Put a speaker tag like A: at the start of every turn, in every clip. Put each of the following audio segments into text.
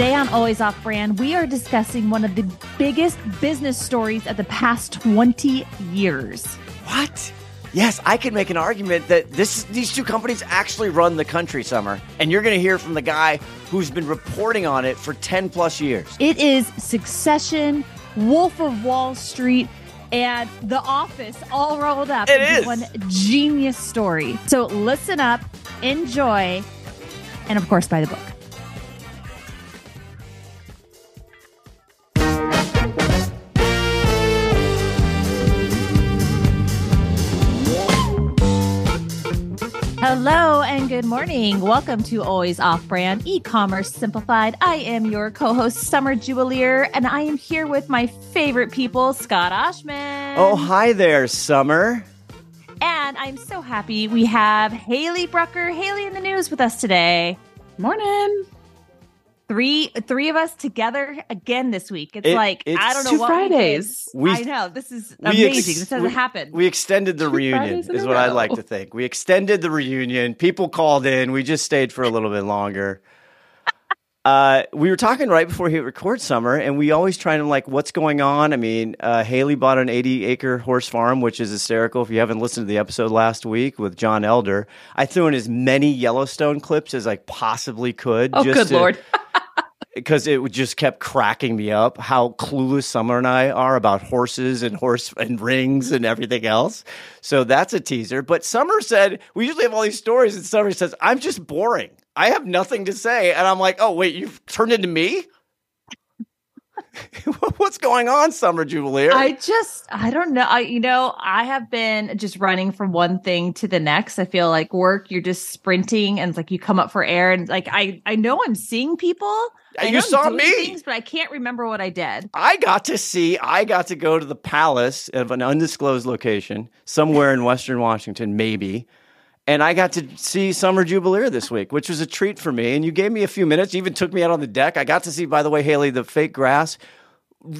A: Today on Always Off Brand, we are discussing one of the biggest business stories of the past 20 years.
B: What? Yes, I could make an argument that this these two companies actually run the country, Summer. And you're going to hear from the guy who's been reporting on it for 10 plus years.
A: It is Succession, Wolf of Wall Street, and The Office all rolled up
B: It
A: into
B: is.
A: one genius story. So listen up, enjoy, and of course, buy the book. Hello and good morning. Welcome to Always Off Brand E-commerce Simplified. I am your co-host Summer Jubelirer, and I am here with my favorite people, Scott Ohsman.
B: Oh, hi there, Summer.
A: And I'm so happy we have Hayley Brucker, Hayley in the news with us today.
C: Morning.
A: Three three of us together again this week. It's
B: It-
A: like
B: it's
A: I don't know
C: two
A: what we did.
C: Fridays.
B: We-
A: I know this is
B: we ex-
A: amazing. this hasn't
B: we-
A: happened.
B: We extended the
C: Two
B: reunion,
C: Fridays
B: is
C: a
B: what I'd like to think. We extended the reunion. People called in. We just stayed for a little bit longer. Uh, we were talking right before we hit record summer, and we always try to like, what's going on? I mean, uh, Hayley bought an 80 acre horse farm, which is hysterical. If you haven't listened to the episode last week with John Elder, I threw in as many Yellowstone clips as I possibly could.
C: Oh, good
B: to-
C: lord.
B: because it just kept cracking me up how clueless Summer and I are about horses and horse and rings and everything else. So that's a teaser. But Summer said we usually have all these stories, and Summer says I'm just boring. I have nothing to say, and I'm like, oh wait, you've turned into me. What's going on, Summer Jubelirer?
A: I just, I don't know. I, you know, I have been just running from one thing to the next. I feel like work, you're just sprinting and like you come up for air and like, I, I know I'm seeing people. I
B: You saw me.
A: things, but I can't remember what I did.
B: I got to see, I got to go to the palace of an undisclosed location somewhere in Western Washington, maybe. And I got to see Summer Jubelirer this week, which was a treat for me. And you gave me a few minutes, you even took me out on the deck. I got to see, by the way, Hayley, the fake grass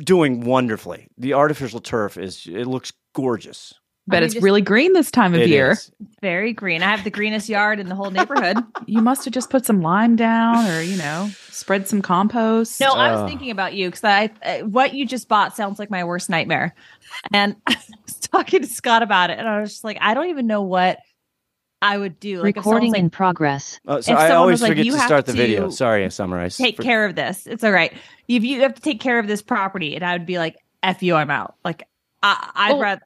B: doing wonderfully. The artificial turf is, it looks gorgeous.
C: Bet it's
A: just-
C: really green this time of year.
B: is.
A: Very green. I have the greenest yard in the whole neighborhood.
C: You must have just put some lime down or, you know, spread some compost.
A: No, I
B: Oh.
A: was thinking about you because I uh, what you just bought sounds like my worst nightmare. And I was talking to Scott about it, and I was just like, I don't even know what I would do. Like, if someone's
D: Recording
A: like,
D: in progress.
B: Oh, so I always
A: was like,
B: forget
A: "You
B: to start the video. Sorry, I summarized.
A: take
B: For-
A: care of this. It's all right. If you have to take care of this property, and I would be like, "F you, I'm out." Like, I, I'd
C: Well,
A: rather.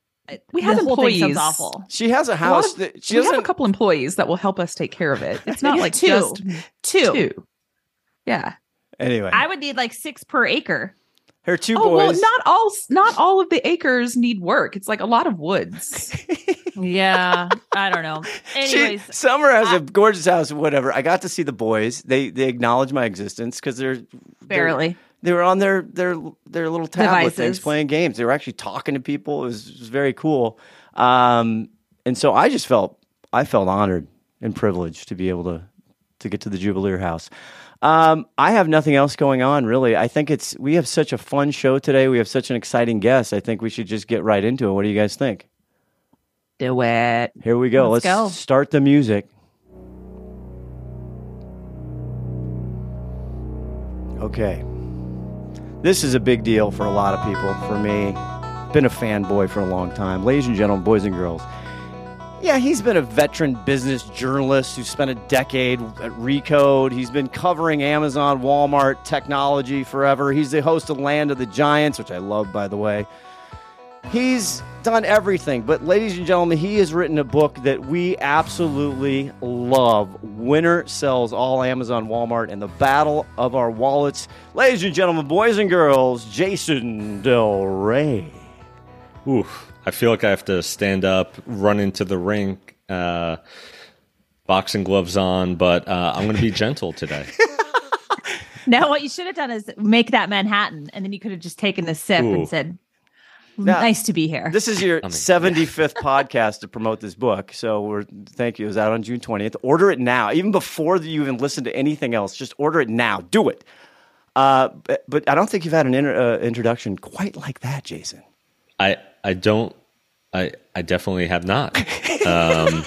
C: We have
A: whole thing
C: employees.
A: awful.
B: She has a
C: A
B: house
C: of-
B: that she
C: we have a couple employees that will help us take care of it. It's not
A: Yeah,
C: like
A: two.
C: just
A: Two.
C: two. Yeah.
B: anyway,
A: I would need like six per acre.
B: her two
C: Oh well,
B: boys.
C: not all not all of the acres need work. It's like a lot of woods.
A: Yeah, I don't know.
B: She- Summer has
A: I-
B: a gorgeous house. Whatever. I got to see the boys. They they acknowledge my existence because they're they're-
A: barely.
B: They were on their their their little tablet things
A: Devices.
B: playing games. They were actually talking to people. It was, it was very cool. Um, and so I just felt I felt honored and privileged to be able to to get to the Jubelirer House. Um, I have nothing else going on really. I think it's we have such a fun show today. We have such an exciting guest. I think we should just get right into it. What do you guys think?
C: Do it.
B: Here we go.
A: Let's
B: Let's,
A: go.
B: start the music. Okay. This is a big deal for a lot of people. For me, been a fanboy for a long time. Ladies and gentlemen, boys and girls. Yeah, he's been a veteran business journalist who spent a decade at Recode. He's been covering Amazon, Walmart, technology forever. He's the host of Land of the Giants, which I love, by the way. He's done everything, but ladies and gentlemen, he has written a book that we absolutely love. Winner sells all Amazon, Walmart, and the battle of our wallets. Ladies and gentlemen, boys and girls, Jason Del Rey.
E: Oof. I feel like I have to stand up, run into the rink, uh, boxing gloves on, but uh, I'm going to be gentle today.
A: Now, what you should have done is make that Manhattan, and then you could have just taken the sip
E: Ooh.
A: and said,
B: Now,
A: "Nice to be here."
B: This is your
E: I mean,
B: 75th podcast to promote this book. So we're thank you. It was out on June 20th. Order it now, even before you even listen to anything else. Just order it now. Do it. Uh, but, but I don't think you've had an inter, uh, introduction quite like that, Jason.
E: I I don't. I I definitely have not. Um,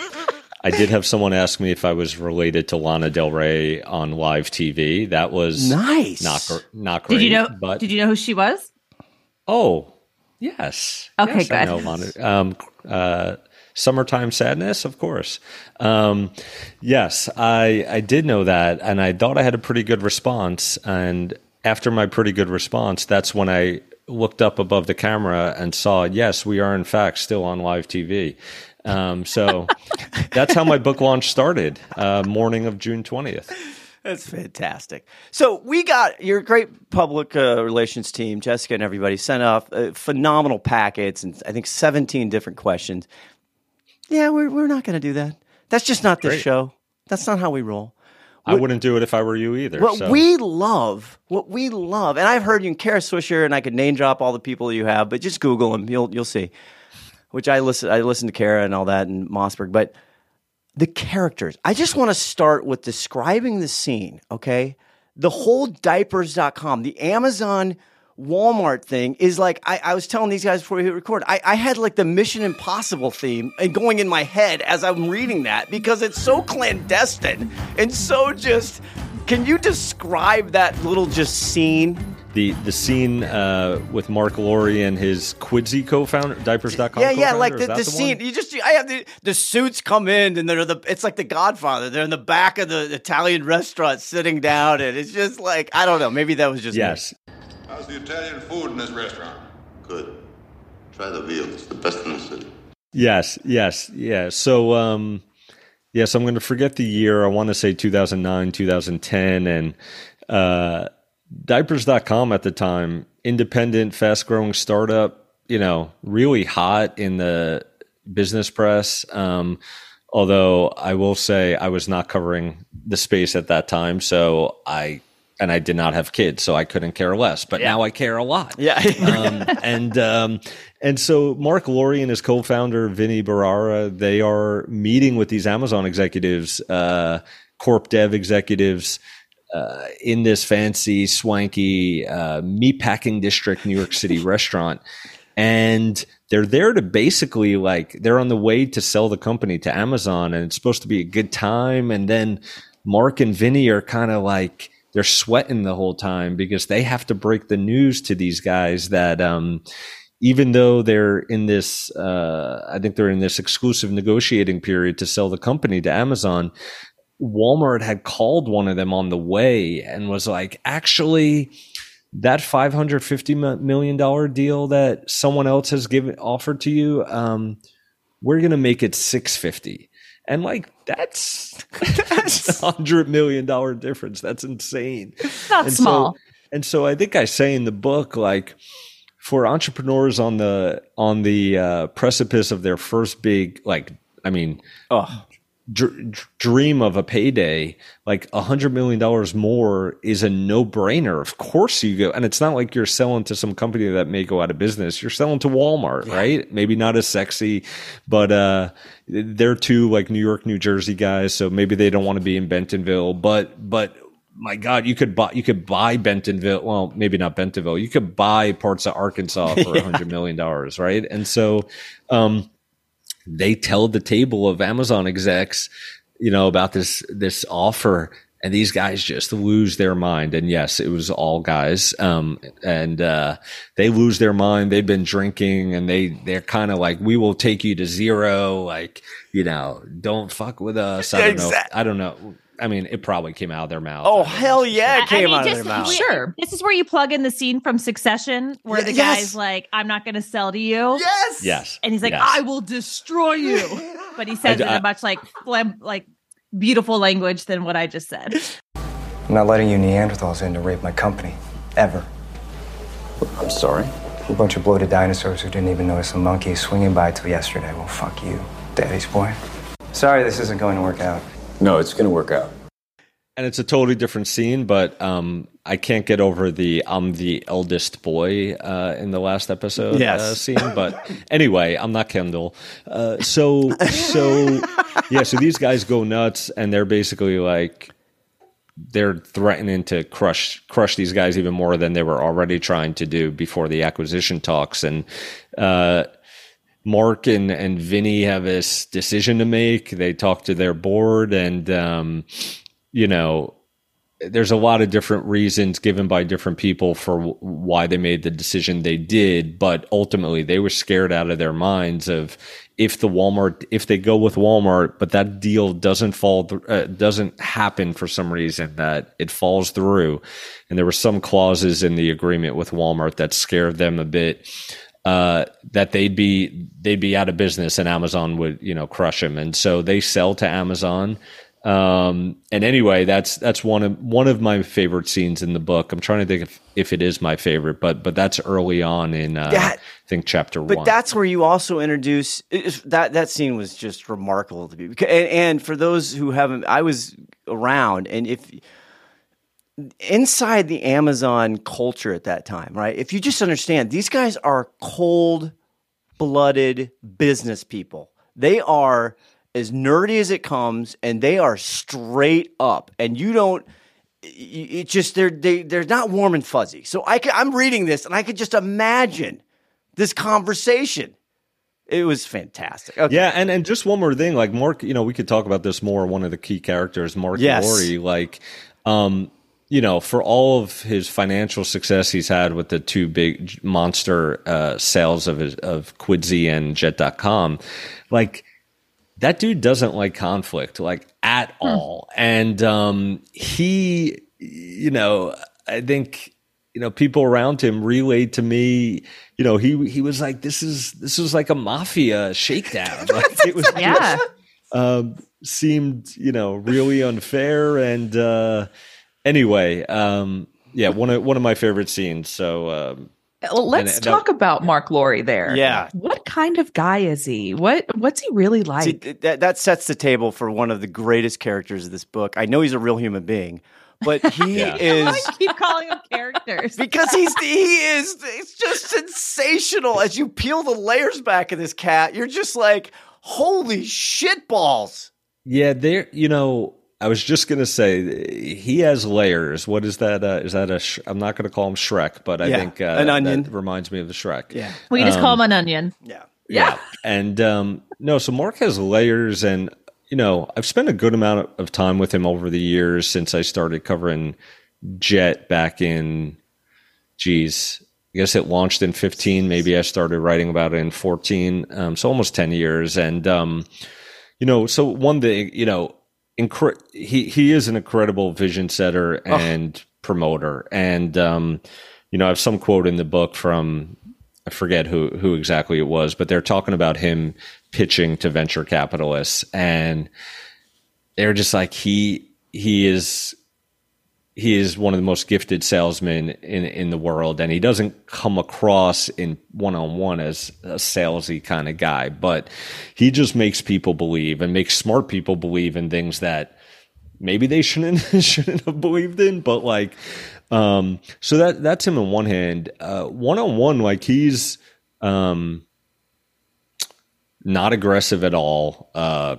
E: I did have someone ask me if I was related to Lana Del Rey on live TV. That was
B: Nice.
E: not not great.
A: Did you know?
E: But
A: did you know who she was?
E: oh, yes.
A: Okay,
E: Yes, I
A: good.
E: know Lana. Um, uh, Summertime Sadness, of course. Um, yes, I I did know that, and I thought I had a pretty good response. And after my pretty good response, that's when I looked up above the camera and saw, yes, we are in fact still on live TV. Um, so that's how my book launch started, uh, morning of June twentieth.
B: That's fantastic. So we got your great public uh, relations team, Jessica and everybody, sent off uh, phenomenal packets and I think 17 different questions. Yeah, we're, we're not going to do that. That's just not this
E: Great.
B: show. That's not how we roll.
E: I wouldn't do it if I were you either.
B: What
E: so.
B: we love, what we love, and I've heard you and Kara Swisher, and I could name drop all the people you have, but just Google them, you'll you'll see. Which I listen, I listen to Kara and all that and Mossberg, but the characters. I just want to start with describing the scene. Okay, the whole diapers.com, the Amazon. Walmart thing is like I, I was telling these guys before we hit record. I, I had like the Mission Impossible theme and going in my head as I'm reading that because it's so clandestine and so just. Can you describe that little just scene?
E: The the scene uh, with Mark Lore and his Quidsy co-founder, Diapers.com.
B: Yeah, yeah,
E: co-founder,
B: like the, the,
E: the
B: scene.
E: one?
B: You just, I have the the suits come in and they're the. It's like the Godfather. They're in the back of the Italian restaurant, sitting down, and it's just like I don't know. Maybe that was just me.
E: Yes,
D: How's the Italian food in this restaurant?
F: Good. Try the veal. It's the best in the city.
E: yes, yes, yeah. So, um, yes, I'm going to forget the year. I want to say 2009, 2010, and uh, Diapers.com at the time, independent, fast-growing startup. You know, really hot in the business press. Um, although I will say I was not covering the space at that time, so I and I did not have kids, so I couldn't care less. But now I care a lot.
B: Yeah.
E: um, and um, and so Mark Lore and his co-founder Vinny Bharara, they are meeting with these Amazon executives, uh, corp dev executives. Uh, in this fancy, swanky uh, meatpacking district, New York City restaurant, and they're there to basically like they're on the way to sell the company to Amazon, and it's supposed to be a good time. And then Mark and Vinny are kind of like they're sweating the whole time because they have to break the news to these guys that um, even though they're in this, uh, I think they're in this exclusive negotiating period to sell the company to Amazon. Walmart had called one of them on the way and was like, actually, that five hundred fifty million dollar deal that someone else has given offered to you, um, we're gonna make it six fifty. And like that's that's a hundred million dollar difference. That's insane.
A: It's not
E: And
A: small.
E: So, and so I think I say in the book, like for entrepreneurs on the on the uh, precipice of their first big, like I mean,
B: Oh,
E: dr- dr- dream of a payday, like a hundred million dollars more is a no brainer. Of course you go, and it's not like you're selling to some company that may go out of business. You're selling to Walmart, right? Maybe not as sexy, but uh, they're two like New York, New Jersey guys, so maybe they don't want to be in Bentonville, but but. My God, you could buy you could buy Bentonville. Well, maybe not Bentonville. You could buy parts of Arkansas for a hundred million dollars, right? And so, um, they tell the table of Amazon execs, you know, about this this offer, and these guys just lose their mind. And yes, it was all guys, um, and uh, they lose their mind. They've been drinking, and they they're kind of like, "We will take you to zero. Like, you know, don't fuck with us." I don't know. I don't know. I mean, it probably came out of their mouth.
B: oh
E: I don't
B: hell yeah! It
A: I- I
B: came
A: mean,
B: out of their mouth.
A: we-
C: Sure.
A: This is where you plug in the scene from Succession where
B: Yeah,
A: the
B: yes.
A: guy's like, I'm not going to sell to you.
B: Yes.
E: Yes,
A: And he's like,
E: Yes.
A: I will destroy you. But he says
E: I-
A: it in
E: I-
A: a much like phlegm, like beautiful language than what I just said.
G: I'm not letting you Neanderthals in to rape my company. Ever.
F: I'm sorry.
G: A bunch of bloated dinosaurs who didn't even notice a monkey swinging by till yesterday. Well, fuck you, daddy's boy. Sorry this isn't going to work out.
F: No, it's gonna work out.
E: and it's a totally different scene, but um, I can't get over the I'm the eldest boy uh, in the last episode
B: Yes.
E: uh, scene. But anyway, I'm not Kendall. Uh, so so yeah, so these guys go nuts, and they're basically like they're threatening to crush crush these guys even more than they were already trying to do before the acquisition talks, and uh, Mark and and Vinny have this decision to make. They talk to their board, and um, you know, there's a lot of different reasons given by different people for w- why they made the decision they did, but ultimately they were scared out of their minds of if the Walmart, if they go with Walmart, but that deal doesn't fall, th- uh, doesn't happen for some reason that it falls through, and there were some clauses in the agreement with Walmart that scared them a bit. Uh, that they'd be they'd be out of business and Amazon would you know crush them, and so they sell to Amazon. Um, and anyway, that's that's one of one of my favorite scenes in the book. I'm trying to think if, if it is my favorite, but but that's early on in uh,
B: That-
E: I think chapter
B: But
E: one.
B: But that's where you also introduce that. That scene was just remarkable to me. And, and for those who haven't, I was around, and if inside the Amazon culture at that time, right? If you just understand, these guys are cold blooded business people. They are as nerdy as it comes, and they are straight up. And you don't it just they're they they're not warm and fuzzy. So I could, I'm reading this, and I could just imagine this conversation. It was fantastic. Okay.
E: Yeah, and and just one more thing, like Mark, you know, we could talk about this more. One of the key characters, Mark
B: Yes.
E: Lore, like, um, you know, for all of his financial success he's had with the two big monster uh, sales of his, of Quidsy and Jet.com, like that dude doesn't like conflict like at all. And um he you know i think you know people around him relayed to me you know he he was like this is this was like a mafia shakedown. Like it was
C: Yeah.
E: um seemed you know really unfair and uh anyway um yeah one of one of my favorite scenes so um
C: Well, let's
E: And that-
C: talk about Mark Lore there.
B: Yeah.
C: What kind of guy is he? What What's he really like?
B: See, that that sets the table for one of the greatest characters of this book. I know he's a real human being, but he
E: Yeah.
B: is
A: I keep calling him characters.
B: because he's he is it's just sensational as you peel the layers back of this cat. You're just like, holy shit balls.
E: Yeah, there. You know, I was just gonna say he has layers. What is that? Uh, is that a? Sh- I'm not gonna call him Shrek, but I
B: Yeah,
E: think uh,
B: an
E: that
B: onion.
E: reminds me of the Shrek.
B: Yeah,
A: we can just call him an onion.
B: yeah.
E: yeah. And um, no, so Mark has layers, and you know, I've spent a good amount of time with him over the years since I started covering Jet back in. Geez, I guess it launched in 15. Maybe I started writing about it in 14. Um, so almost 10 years, and um, you know, so one thing, you know, incre- he he is an incredible vision setter and promoter, and um, you know, I have some quote in the book from I forget who who exactly it was, but they're talking about him pitching to venture capitalists, and they're just like he he is he is one of the most gifted salesmen in in the world, and he doesn't come across in one on one as a salesy kind of guy, but he just makes people believe and makes smart people believe in things that maybe they shouldn't shouldn't have believed in, but like, um, so that that's him on one hand. One on one, like he's um, not aggressive at all. Uh,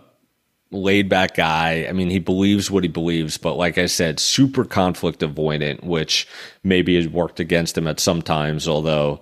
E: laid back guy. I mean, he believes what he believes, but like I said, super conflict avoidant, which maybe has worked against him at some times. Although,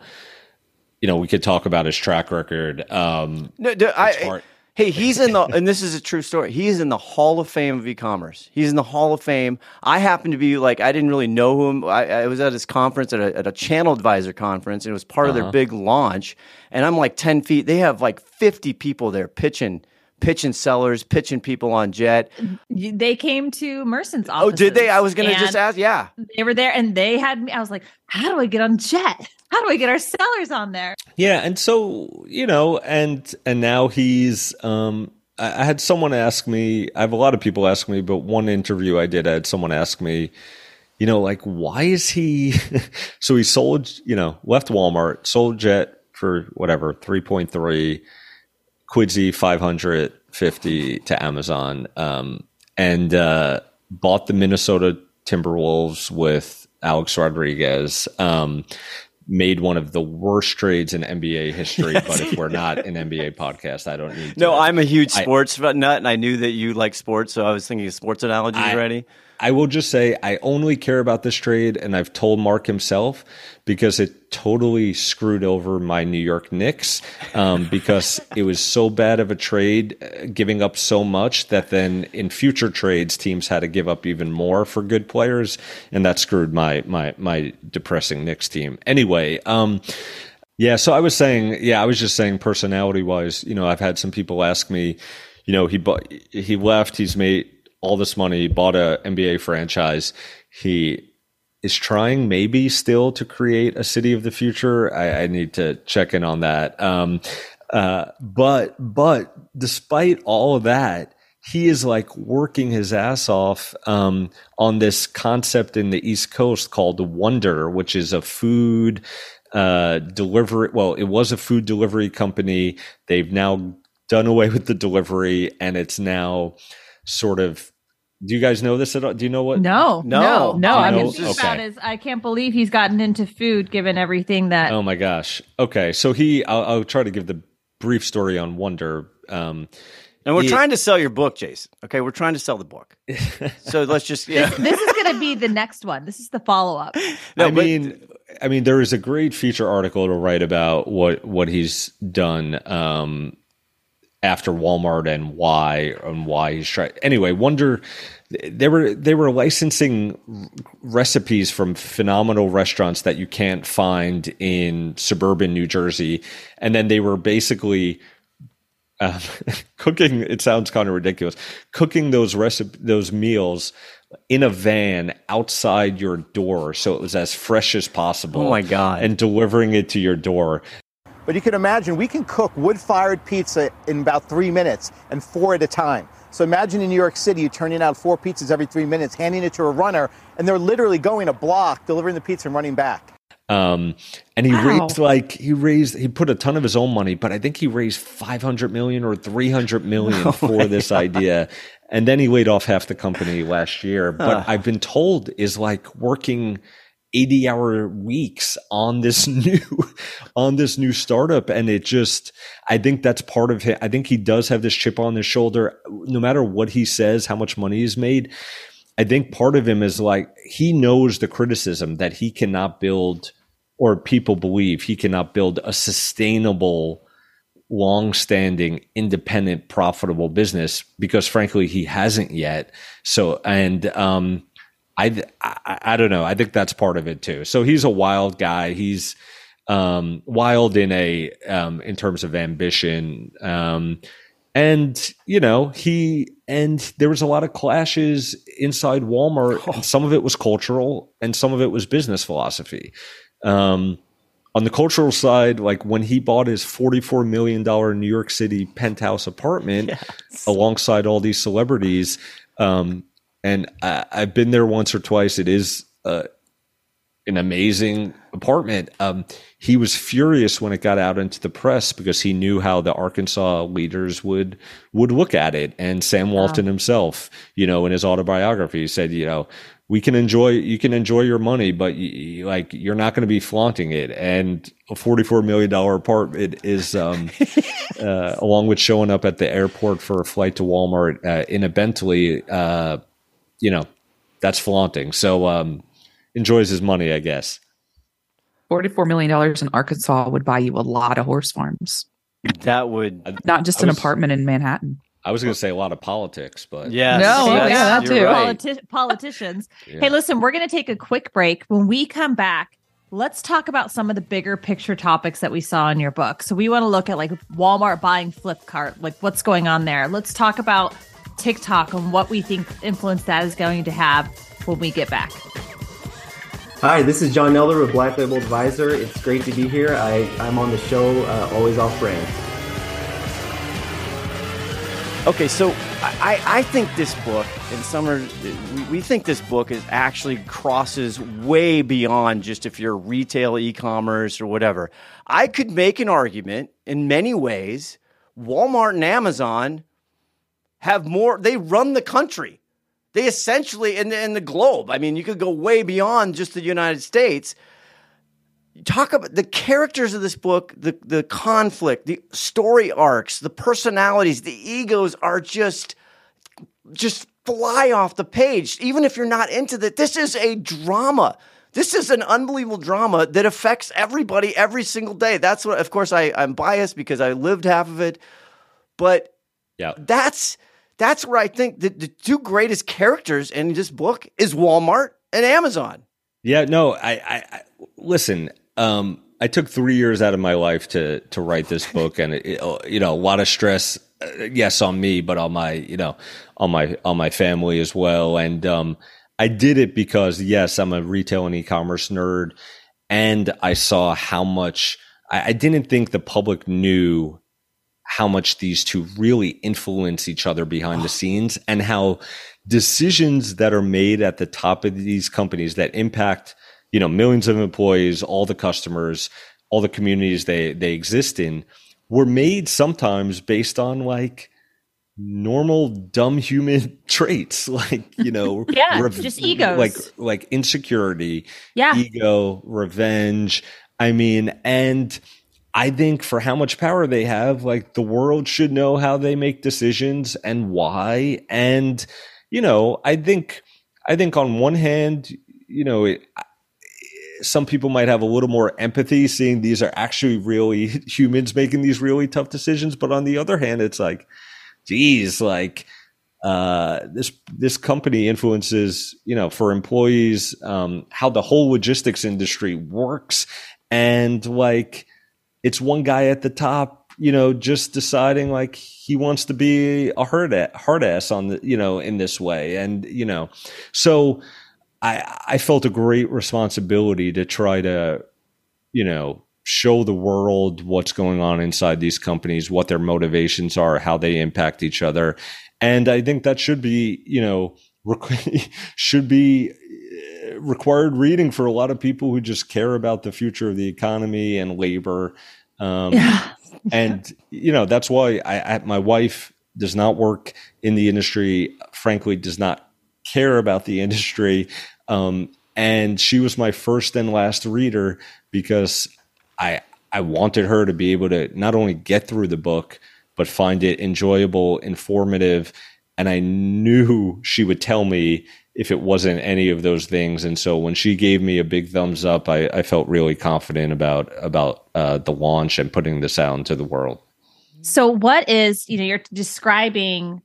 E: you know, we could talk about his track record. Um,
B: No, no, I, hey, he's in the, and this is a true story. He's in the Hall of Fame of e-commerce. He's in the Hall of Fame. I happen to be like, I didn't really know him. I, I was at his conference at a, at a channel advisor conference, and it was part of their big launch. And I'm like ten feet. They have like 50 people there pitching, pitching sellers, pitching people on jet.
A: They came to Merson's office.
B: Oh, did they? I was going to just ask. Yeah.
A: They were there and they had me. I was like, how do I get on jet? How do I get our sellers on there?
E: Yeah. And so, you know, and, and now he's, um, I, I had someone ask me, I have a lot of people ask me, but one interview I did, I had someone ask me, you know, like, why is he? so he sold, you know, left Walmart, sold Jet for whatever, 3.3 Quidsy 550 to Amazon um, and uh, bought the Minnesota Timberwolves with Alex Rodriguez. Um, made one of the worst trades in NBA history. Yes. But if we're not an NBA podcast, I don't need.
B: No. I'm a huge sports I, nut, and I knew that you like sports, so I was thinking sports analogies
E: I,
B: already.
E: I will just say I only care about this trade, and I've told Mark himself because it totally screwed over my New York Knicks um, because it was so bad of a trade, uh, giving up so much that then in future trades teams had to give up even more for good players, and that screwed my my my depressing Knicks team. Anyway, um, yeah, so I was saying, yeah, I was just saying personality wise, you know, I've had some people ask me, you know, he bought, he left, he's made all this money, bought a NBA franchise. He is trying maybe still to create a city of the future. I, I need to check in on that. Um, uh, but, but despite all of that, he is like working his ass off um, on this concept in the East Coast called Wonder, which is a food uh, delivery. Well, it was a food delivery company. They've now done away with the delivery, and it's now sort of. Do you guys know this at all? Do you know what?
A: No,
B: No.
A: no, no.
E: Do you
A: I
E: know-
A: can think
E: okay.
A: about is I can't believe he's gotten into food given everything that.
E: Oh my gosh. Okay, so he. I'll, I'll try to give the brief story on Wonder. Um,
B: And we're
E: Yeah.
B: trying to sell your book, Jason. Okay, we're trying to sell the book. so let's just yeah.
A: This is going to be the next one. This is the follow up.
B: No,
E: I
B: but-
E: mean, I mean, there is a great feature article to write about what what he's done um, after Walmart and why and why he's trying. Anyway, Wonder they were they were licensing recipes from phenomenal restaurants that you can't find in suburban New Jersey, and then they were basically um, cooking. It sounds kind of ridiculous. Cooking those recipe those meals in a van outside your door, so it was as fresh as possible.
B: Oh my God.
E: And delivering it to your door.
H: But you can imagine we can cook wood fired pizza in about three minutes and four at a time. So imagine in New York City, you're turning out four pizzas every three minutes, handing it to a runner, and they're literally going a block, delivering the pizza and running back.
E: Um, and he
C: Wow.
E: raised like he raised he put a ton of his own money, but I think he raised five hundred million or three hundred million for this idea. And then he laid off half the company last year. But I've been told is like working 80 hour weeks on this new on this new startup. And it just i think that's part of it. I think he does have this chip on his shoulder. No matter what he says how much money he's made i think part of him is like he knows the criticism that he cannot build or people believe he cannot build a sustainable long-standing independent profitable business because frankly he hasn't yet. So and um I, I I don't know. I think that's part of it too. So he's a wild guy. He's um, wild in a um, in terms of ambition, um, and you know he and there was a lot of clashes inside Walmart. And some of it was cultural, and some of it was business philosophy. Um, on the cultural side, like when he bought his forty-four million dollar New York City penthouse apartment alongside all these celebrities, um, and I, I've been there once or twice. It is uh, an amazing apartment. Um, he was furious when it got out into the press because he knew how the Arkansas leaders would would look at it. And Sam Walton himself, you know, in his autobiography, said, you know, we can enjoy you can enjoy your money, but you, you- like you're not going to be flaunting it. And a forty four million dollar apartment is, um, uh, along with showing up at the airport for a flight to Walmart uh, in a Bentley. Uh, you know, that's flaunting. So um, enjoys his money, I guess.
C: $44 million in Arkansas would buy you a lot of horse farms,
B: that would
C: not just
E: I
C: an
E: was-
C: apartment in Manhattan.
E: I was going to say a lot of politics, but
B: yes.
C: No,
B: yes,
C: yeah, that
B: you're
C: too.
B: right.
A: Politi- politicians.
E: Yeah.
A: Hey, listen, we're going to take a quick break. When we come back, let's talk about some of the bigger picture topics that we saw in your book. So we want to look at like Walmart buying Flipkart, like what's going on there. Let's talk about TikTok and what we think influence that is going to have when we get back.
I: Hi, this is John Nelder with Black Label Advisor. It's great to be here. I, I'm on the show, uh, Always Off Brand.
B: Okay, so I, I think this book, and Summer, we, we think this book is actually crosses way beyond just if you're retail, e-commerce, or whatever. I could make an argument in many ways. Walmart and Amazon have more. They run the country. They essentially in the, in the globe. I mean, you could go way beyond just the United States talk about the characters of this book, the the conflict, the story arcs, the personalities, the egos are just just fly off the page, even if you're not into that. This is a drama. This is an unbelievable drama that affects everybody every single day. That's what, of course, I, I'm biased because I lived half of it, but
E: Yeah.
B: that's that's where I think the, the two greatest characters in this book is Walmart and Amazon.
E: Yeah, no, I, I, I listen. Um, I took three years out of my life to to write this book, and it, it, you know, a lot of stress. Uh, yes, on me, but on my, you know, on my on my family as well. And um, I did it because yes, I'm a retail and e-commerce nerd, and I saw how much. I, I didn't think the public knew how much these two really influence each other behind the scenes and how decisions that are made at the top of these companies that impact you know millions of employees all the customers all the communities they they exist in were made sometimes based on like normal dumb human traits like you know
A: Yeah, just egos.
E: like like insecurity
A: Yeah.
E: ego revenge i mean and I think for how much power they have, like the world should know how they make decisions and why. And you know, I think I think on one hand, you know, it, some people might have a little more empathy seeing these are actually really humans making these really tough decisions, but on the other hand, it's like, geez, like uh, this this company influences, you know, for employees, um, how the whole logistics industry works, and like it's one guy at the top, you know, just deciding like he wants to be a hard hard ass on the, you know, in this way, and you know, so I I felt a great responsibility to try to, you know, show the world what's going on inside these companies, what their motivations are, how they impact each other, and I think that should be, you know, should be uh, required reading for a lot of people who just care about the future of the economy and labor. Um,
A: Yeah.
E: and you know that's why I, I my wife does not work in the industry. Frankly, does not care about the industry. Um, and she was my first and last reader because I I wanted her to be able to not only get through the book but find it enjoyable, informative, and I knew she would tell me if it wasn't any of those things. And so when she gave me a big thumbs up, I, I felt really confident about about uh, the launch and putting this out into the world.
A: So, what is, you know, you're describing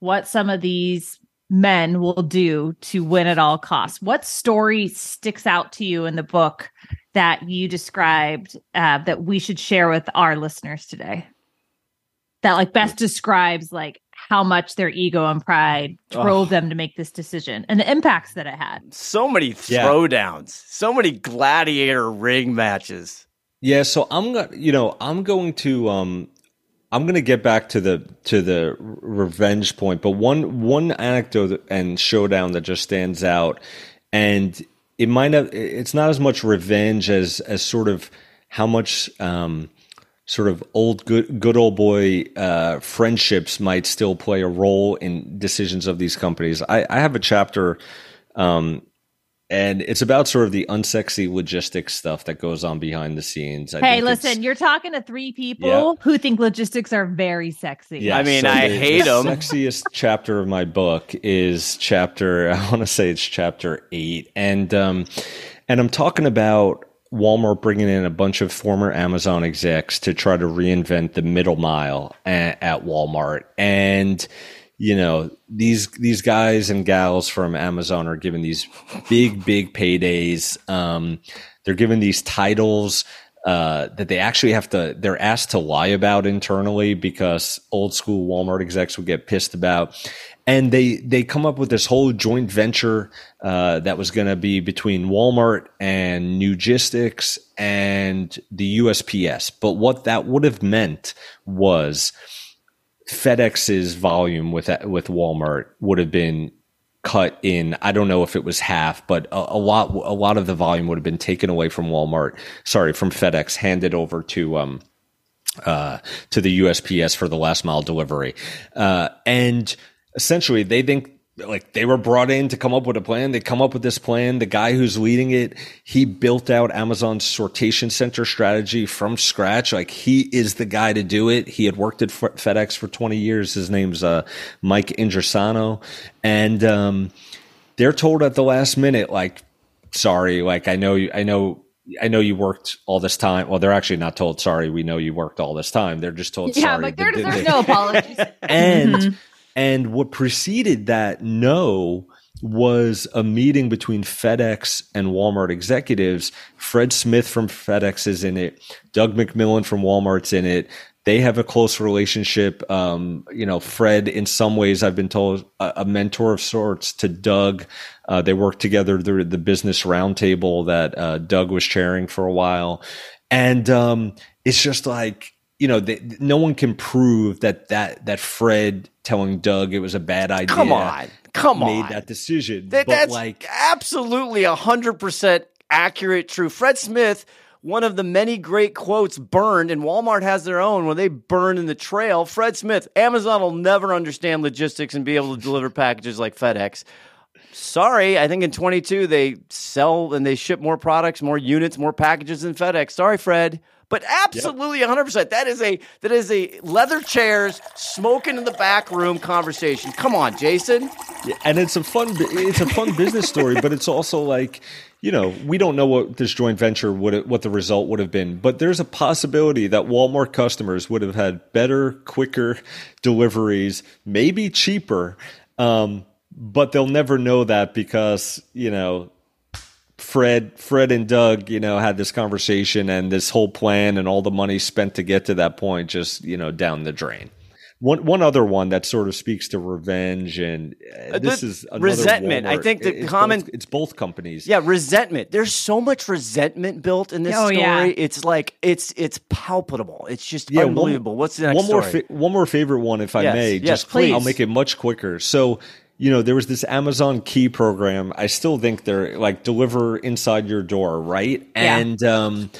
A: what some of these men will do to win at all costs. What story sticks out to you in the book that you described uh, that we should share with our listeners today? That like best describes like how much their ego and pride drove them to make this decision and the impacts that it had.
B: So many
E: Yeah.
B: throwdowns, so many gladiator ring matches.
E: Yeah, so I'm gonna, you know, I'm going to um I'm going to get back to the to the revenge point, but one one anecdote and showdown that just stands out and it might not it's not as much revenge as as sort of how much um sort of old good good old boy uh, friendships might still play a role in decisions of these companies. I, I have a chapter, um, and it's about sort of the unsexy logistics stuff that goes on behind the scenes. I
A: hey,
E: think
A: listen, you're talking to three people
E: Yeah.
A: who think logistics are very sexy.
E: Yeah,
B: I mean,
E: so
B: I
E: the-
B: hate
E: the
B: 'em.
E: Sexiest chapter of my book is chapter. I want to say it's chapter eight, and um, and I'm talking about Walmart bringing in a bunch of former Amazon execs to try to reinvent the middle mile at, at Walmart, and you know these these guys and gals from Amazon are given these big big paydays. Um, they're given these titles uh, that they actually have to they're asked to lie about internally because old school Walmart execs would get pissed about. And they they come up with this whole joint venture uh, that was going to be between Walmart and Newgistics and the USPS. But what that would have meant was FedEx's volume with with Walmart would have been cut in I don't know if it was half, but a, a lot a lot of the volume would have been taken away from Walmart. Sorry, from FedEx, handed over to um uh to the USPS for the last mile delivery. Uh and essentially they think like they were brought in to come up with a plan. They come up with this plan. The guy who's leading it, he built out Amazon's sortation center strategy from scratch. Like he is the guy to do it. He had worked at FedEx for 20 years. His name's uh, Mike Ingersano. And um, they're told at the last minute, like, sorry, like I know you, I know I know you worked all this time. Well, they're actually not told, sorry, we know you worked all this time. They're just told,
A: Yeah,
E: sorry.
A: Like there, there's no apologies.
E: and
A: Mhm.
E: And what preceded that no was a meeting between FedEx and Walmart executives. Fred Smith from FedEx is in it. Doug McMillon from Walmart's in it. They have a close relationship. Um, you know, Fred, in some ways, I've been told a, a mentor of sorts to Doug. Uh, they worked together through the business roundtable that uh, Doug was chairing for a while, and um, it's just like you know, they, no one can prove that that that Fred telling Doug it was a bad idea.
B: Come on. Come
E: made
B: on.
E: that decision.
B: That,
E: but
B: that's
E: like,
B: absolutely 100% accurate, true. Fred Smith, one of the many great quotes burned, and Walmart has their own when they burn in the trail. Fred Smith, Amazon will never understand logistics and be able to deliver packages like FedEx. Sorry, I think in 22 they sell and they ship more products, more units, more packages than FedEx. Sorry, Fred. But absolutely 100%. That is a that is a leather chairs, smoking in the back room conversation. Come on, Jason.
E: Yeah, and it's a fun it's a fun business story but it's also like you know we don't know what this joint venture would what the result would have been but there's a possibility that Walmart customers would have had better quicker deliveries maybe cheaper um, but they'll never know that because you know Fred, Fred and Doug, you know, had this conversation and this whole plan and all the money spent to get to that point just, you know, down the drain. One one other one that sort of speaks to revenge and uh,
B: Uh,
E: this
B: the
E: is another
B: resentment. I think the
E: it's
B: common-
E: both, it's both companies.
B: Yeah, resentment. There's so much resentment built in this
A: Oh,
B: story.
A: yeah.
B: It's like it's it's palpable. It's just
E: Yeah, one-
B: unbelievable. What's the next
E: one more
B: story?
E: fa- one more favorite one, if I
B: Yes,
E: may.
B: yes,
E: just
B: please.
E: I'll make it much quicker. So you know, there was this Amazon Key program. I still think they're like deliver inside your door, right?
A: Yeah.
E: And um,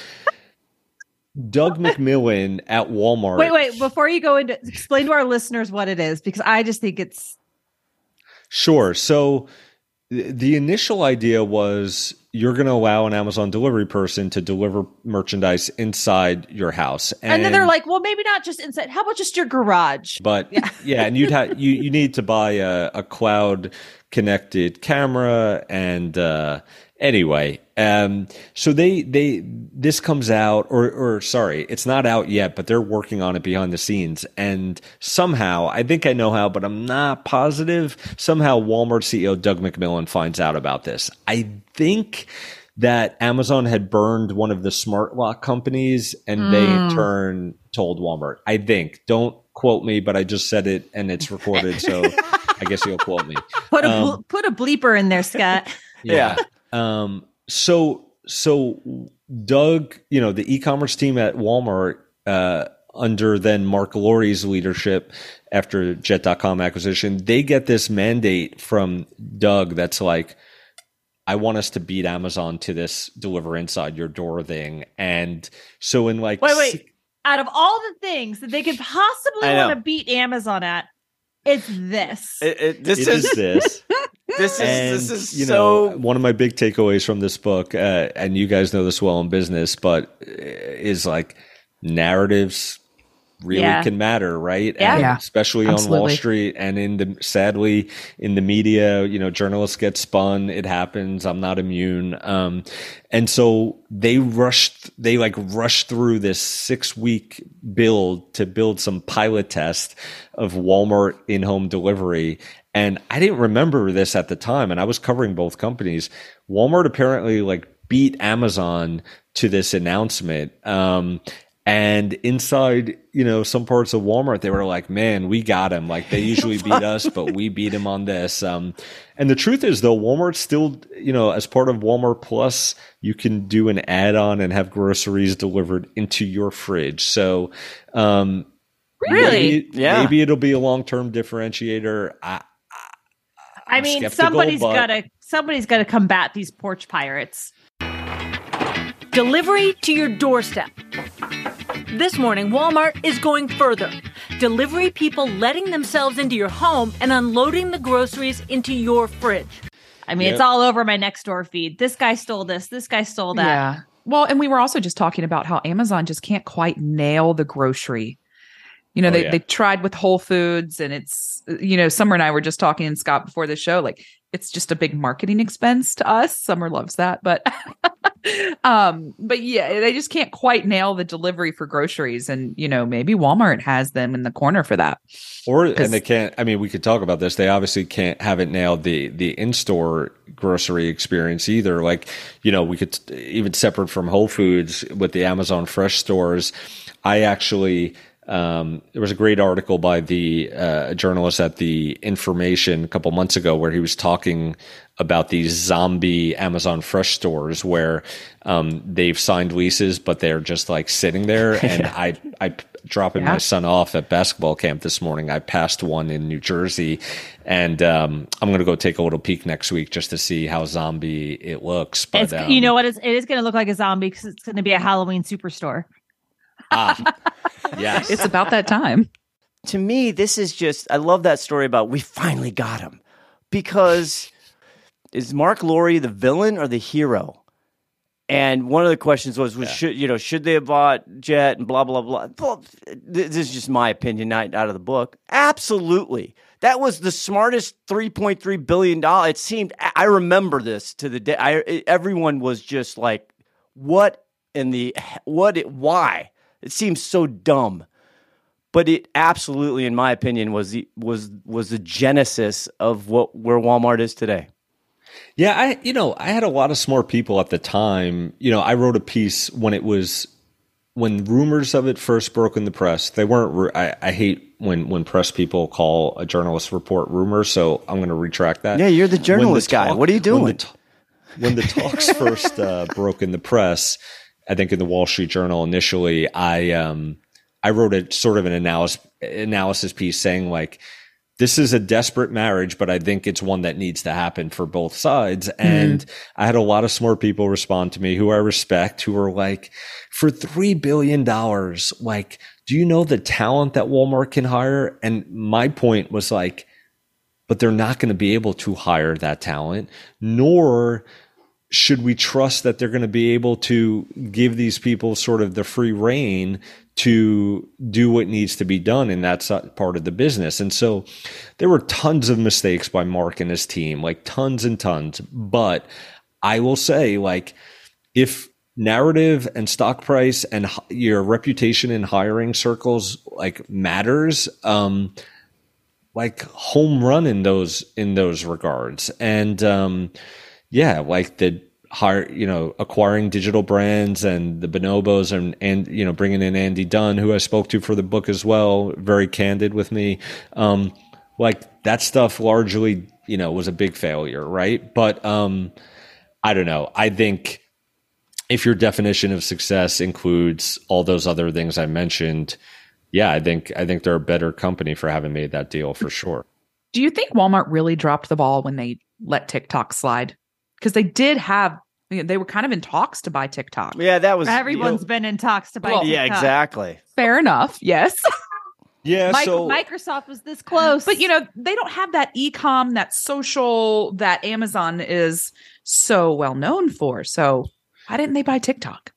E: Doug McMillon at Walmart.
A: Wait, wait. Before you go into explain to our listeners what it is, because I just think it's
E: Sure. So th- the initial idea was you're going to allow an Amazon delivery person to deliver merchandise inside your house,
A: and, then they're like, well, maybe not just inside. How about just your garage?
E: But yeah, and you'd have you you need to buy a, a cloud connected camera and uh, anyway, um, so they they this comes out or or sorry, it's not out yet, but they're working on it behind the scenes, and somehow I think I know how, but I'm not positive. Somehow, Walmart CEO Doug McMillon finds out about this. I think that Amazon had burned one of the smart lock companies and they in
A: Mm.
E: turn told Walmart. I think. Don't quote me, but I just said it and it's recorded, so I guess you'll quote me.
A: Put a
E: Um,
A: put a bleeper in there, Scott.
E: yeah. Um, so so Doug, you know, the e-commerce team at Walmart, uh, under then Mark Lore's leadership after Jet.com acquisition, they get this mandate from Doug that's like, I want us to beat Amazon to this deliver inside your door thing. And so in like
A: Wait, wait. Out of all the things that they could possibly want to beat Amazon at, it's this.
B: It- it- this
E: it
B: is,
E: is this.
B: this is
E: and
B: this is
E: you
B: so
E: know one of my big takeaways from this book uh, and you guys know this well in business but uh, is like narratives really
A: Yeah.
E: can matter right
A: Yeah.
E: And
C: Yeah.
E: especially on wall street and in the sadly in the media you know journalists get spun it happens i'm not immune um and so they rushed they like rushed through this six week build to build some pilot test of walmart in-home delivery and i didn't remember this at the time and i was covering both companies walmart apparently like beat amazon to this announcement um and inside, you know, some parts of Walmart, they were like, man, we got him. Like they usually beat us, but we beat him on this. Um, and the truth is though, Walmart still, you know, as part of Walmart Plus, you can do an add on and have groceries delivered into your fridge. So, um,
A: Really?
E: maybe,
B: Yeah.
E: maybe it'll be a long term differentiator. I,
A: I
E: I'm
A: mean,
E: skeptical,
A: somebody's
E: but-
A: gotta somebody's gotta combat these porch pirates.
J: Delivery to your doorstep. This morning, Walmart is going further. delivery people letting themselves into your home and unloading the groceries into your fridge.
A: I mean,
C: Yep.
A: it's all over my next door feed. This guy stole this. This guy stole that.
C: Yeah. Well, and we were also just talking about how Amazon just can't quite nail the grocery. You know,
E: Oh,
C: they,
E: yeah.
C: they tried with Whole Foods and it's, you know, Summer and I were just talking and Scott before the show, like it's just a big marketing expense to us. Summer loves that, but, um, but yeah, they just can't quite nail the delivery for groceries. And, you know, maybe Walmart has them in the corner for that.
E: Or and they can't. I mean, we could talk about this. They obviously can't haven't nailed the the in store grocery experience either. Like you know, we could even separate from Whole Foods with the Amazon Fresh stores. I actually. Um, there was a great article by the uh, journalist at the Information a couple months ago where he was talking about these zombie Amazon Fresh stores where um, they've signed leases, but they're just like sitting there. And I, I dropping
C: Yeah.
E: my son off at basketball camp this morning. I passed one in New Jersey, and um, I'm going to go take a little peek next week just to see how zombie it looks. But
A: It's,
E: um,
A: you know what? It's, it is going to look like a zombie because it's going to be a Halloween superstore.
E: ah, yes,
C: It's about that time.
B: to me, this is just, I love that story about we finally got him because is Mark Lore the villain or the hero? And one of the questions was, was should you know should they have bought Jet and blah blah blah. Well, this is just my opinion, not out of the book. Absolutely, that was the smartest three point three billion dollar. It seemed. I remember this to the day. I, everyone was just like, "What in the what? Why?" It seems so dumb but it absolutely, in my opinion, was the was was the genesis of what where Walmart is today.
E: Yeah, I you know I had a lot of smart people at the time. You know, I wrote a piece when it was when rumors of it first broke in the press. They weren't. I, I hate when when press people call a journalist report rumors. So I'm going to retract that.
B: Yeah, you're the journalist guy. What are you
E: when the
B: doing?
E: When the, talks first uh, broke in the press, I think in the Wall Street Journal initially, I um I wrote a sort of an analysis analysis piece saying like this is a desperate marriage, but I think it's one that needs to happen for both sides. And I had a lot of smart people respond to me who I respect, who are like, for $3 billion, like, do you know the talent that Walmart can hire? And my point was like, but they're not going to be able to hire that talent, nor should we trust that they're going to be able to give these people sort of the free reign to do what needs to be done in that part of the business. And so there were tons of mistakes by Mark and his team, like tons and tons. But I will say, like, if narrative and stock price and your reputation in hiring circles like matters, um, like home run in those in those regards. And um, yeah, like the hire, you know, acquiring digital brands and the bonobos and and you know bringing in Andy Dunn, who I spoke to for the book as well, very candid with me. Um, like that stuff largely, you know, was a big failure, right? But um, I don't know. I think if your definition of success includes all those other things I mentioned, yeah, I think I think they're a better company for having made that deal for sure.
C: Do you think Walmart really dropped the ball when they let TikTok slide? Because they did have, they were kind of in talks to buy TikTok.
B: Yeah, that was
A: Everyone's been in talks to buy.
C: Well,
B: yeah, exactly.
C: Fair enough. Yes.
E: Yeah,
A: Mic-
E: so
A: Microsoft was this close,
C: but you know, they don't have that e-com, that social that Amazon is so well known for. So why didn't they buy TikTok?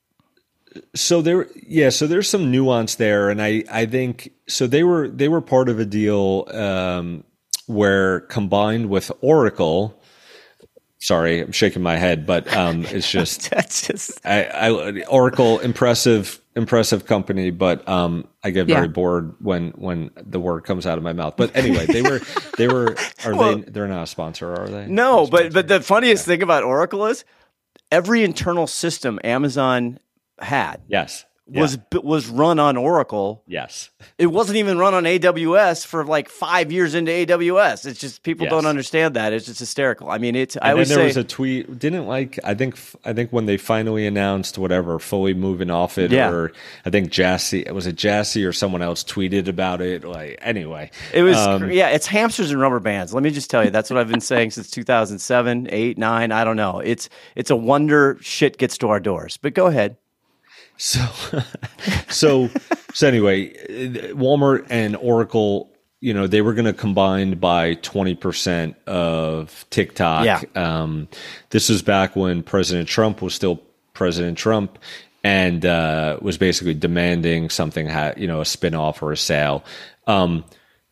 E: so there yeah so there's some nuance there and i i think so they were they were part of a deal um where combined with oracle sorry i'm shaking my head but um it's just
B: That's just
E: I, I oracle impressive impressive company but um i get very
C: Yeah.
E: bored when when the word comes out of my mouth. But anyway they were they were are
B: Well-
E: they they're not a sponsor are they?
B: No, but but the funniest thing about Oracle is every internal system Amazon had
E: yes
B: was was run on Oracle.
E: yes
B: It wasn't even run on AWS for like five years into AWS. It's just people
E: Yes.
B: don't understand that. It's just hysterical. I mean, it's. I
E: And then
B: always
E: there
B: say
E: was a tweet. Didn't like. I think. I think when they finally announced whatever, fully moving off it,
B: Yeah.
E: or I think Jassy was it Jassy or someone else tweeted about it. Like anyway,
B: It was
E: Um,
B: yeah, it's hamsters and rubber bands. Let me just tell you, that's what I've been saying since 2007, 8, 9, I don't know. It's it's a wonder shit gets to our doors. But go ahead.
E: So, so so anyway, Walmart and Oracle, you know, they were going to combine buy 20% of TikTok.
B: Yeah.
E: Um, this was back when President Trump was still President Trump and uh, was basically demanding something, ha- you know, a spinoff or a sale. Um,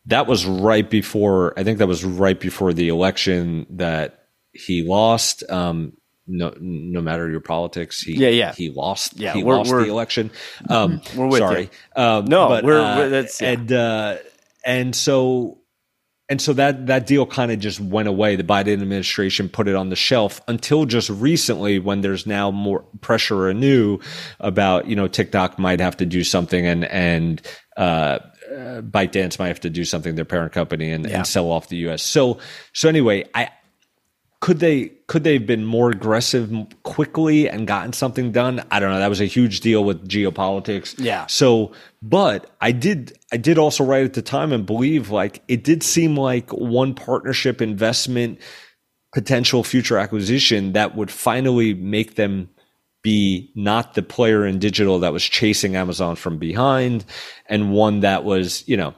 E: that was right before, I think that was right before the election that he lost. Um, no, no matter your politics, he,
B: Yeah, yeah.
E: he lost.
B: Yeah,
E: he
B: we're-
E: lost
B: we're-
E: the election. Um,
B: We're with
E: sorry.
B: you.
E: Um,
B: No,
E: but,
B: we're-
E: uh,
B: that's- yeah.
E: and uh, and so and so that that deal kind of just went away. The Biden administration put it on the shelf until just recently, when there's now more pressure anew about you know TikTok might have to do something and and uh, uh, ByteDance might have to do something, their parent company, and,
B: Yeah.
E: and sell off the U.S. So so anyway, I could they could they have been more aggressive quickly and gotten something done? I don't know. That was a huge deal with geopolitics.
B: Yeah.
E: so but i did i did also write at the time and believe like it did seem like one partnership investment potential future acquisition that would finally make them be not the player in digital that was chasing Amazon from behind and one that was, you know,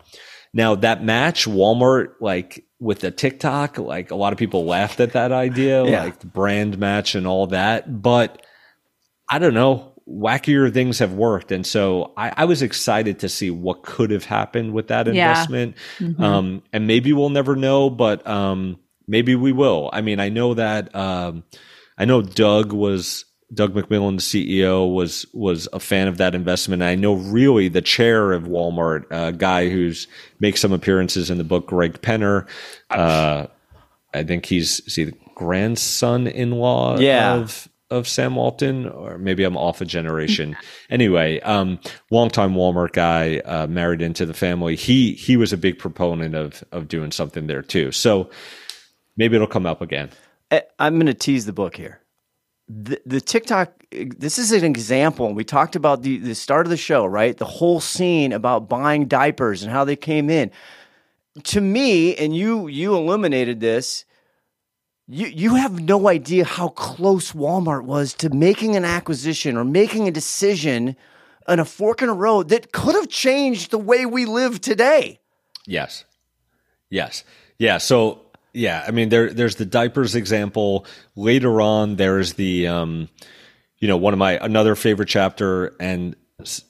E: now that match, Walmart, like with the TikTok, like a lot of people laughed at that idea,
B: Yeah.
E: like the brand match and all that. But I don't know, wackier things have worked. And so I, I was excited to see what could have happened with that
A: Yeah.
E: investment.
A: Mhm.
E: Um, and maybe we'll never know, but um, maybe we will. I mean, I know that um, I know Doug was Doug McMillon, the CEO, was was a fan of that investment. I know really the chair of Walmart, a guy who's makes some appearances in the book, Greg Penner. Uh, I think he's is he the grandson-in-law
B: Yeah.
E: of of Sam Walton, or maybe I'm off a generation. anyway, um, longtime Walmart guy, uh, married into the family. He he was a big proponent of of doing something there too. So maybe it'll come up again.
B: I'm going to tease the book here. The, TikTok, this is an example. We talked about the, the start of the show, right? The whole scene about buying diapers and how they came in. To me, and you you illuminated this, you you have no idea how close Walmart was to making an acquisition or making a decision on a fork in a road that could have changed the way we live today.
E: Yes. Yes. Yeah. So yeah, I mean there there's the diapers example. Later on there's the um you know, one of my another favorite chapter and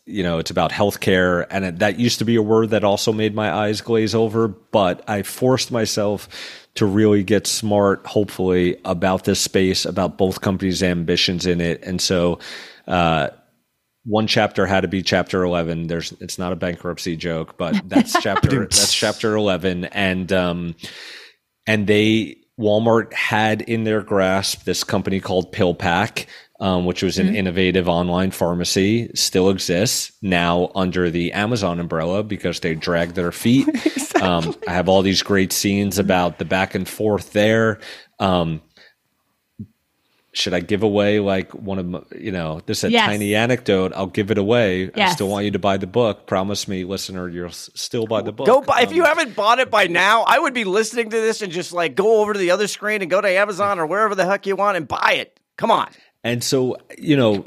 E: you know, it's about healthcare and it, that used to be a word that also made my eyes glaze over, but I forced myself to really get smart hopefully about this space, about both companies' ambitions in it. And so uh one chapter had to be chapter 11 there's it's not a bankruptcy joke but that's chapter that's chapter 11 and um and they Walmart had in their grasp this company called PillPack, um, which was an
K: Mhm.
E: innovative online pharmacy, still exists now under the Amazon umbrella because they dragged their feet. um, I have all these great scenes about the back and forth there. Um, should I give away like one of my, you know, this is a
A: Yes.
E: tiny anecdote. I'll give it away. I still want you to buy the book. Promise me, listener, you'll s- still buy the book.
B: Go buy if you haven't bought it by now. I would be listening to this and just like go over to the other screen and go to Amazon or wherever the heck you want and buy it. Come on.
E: And so, you know,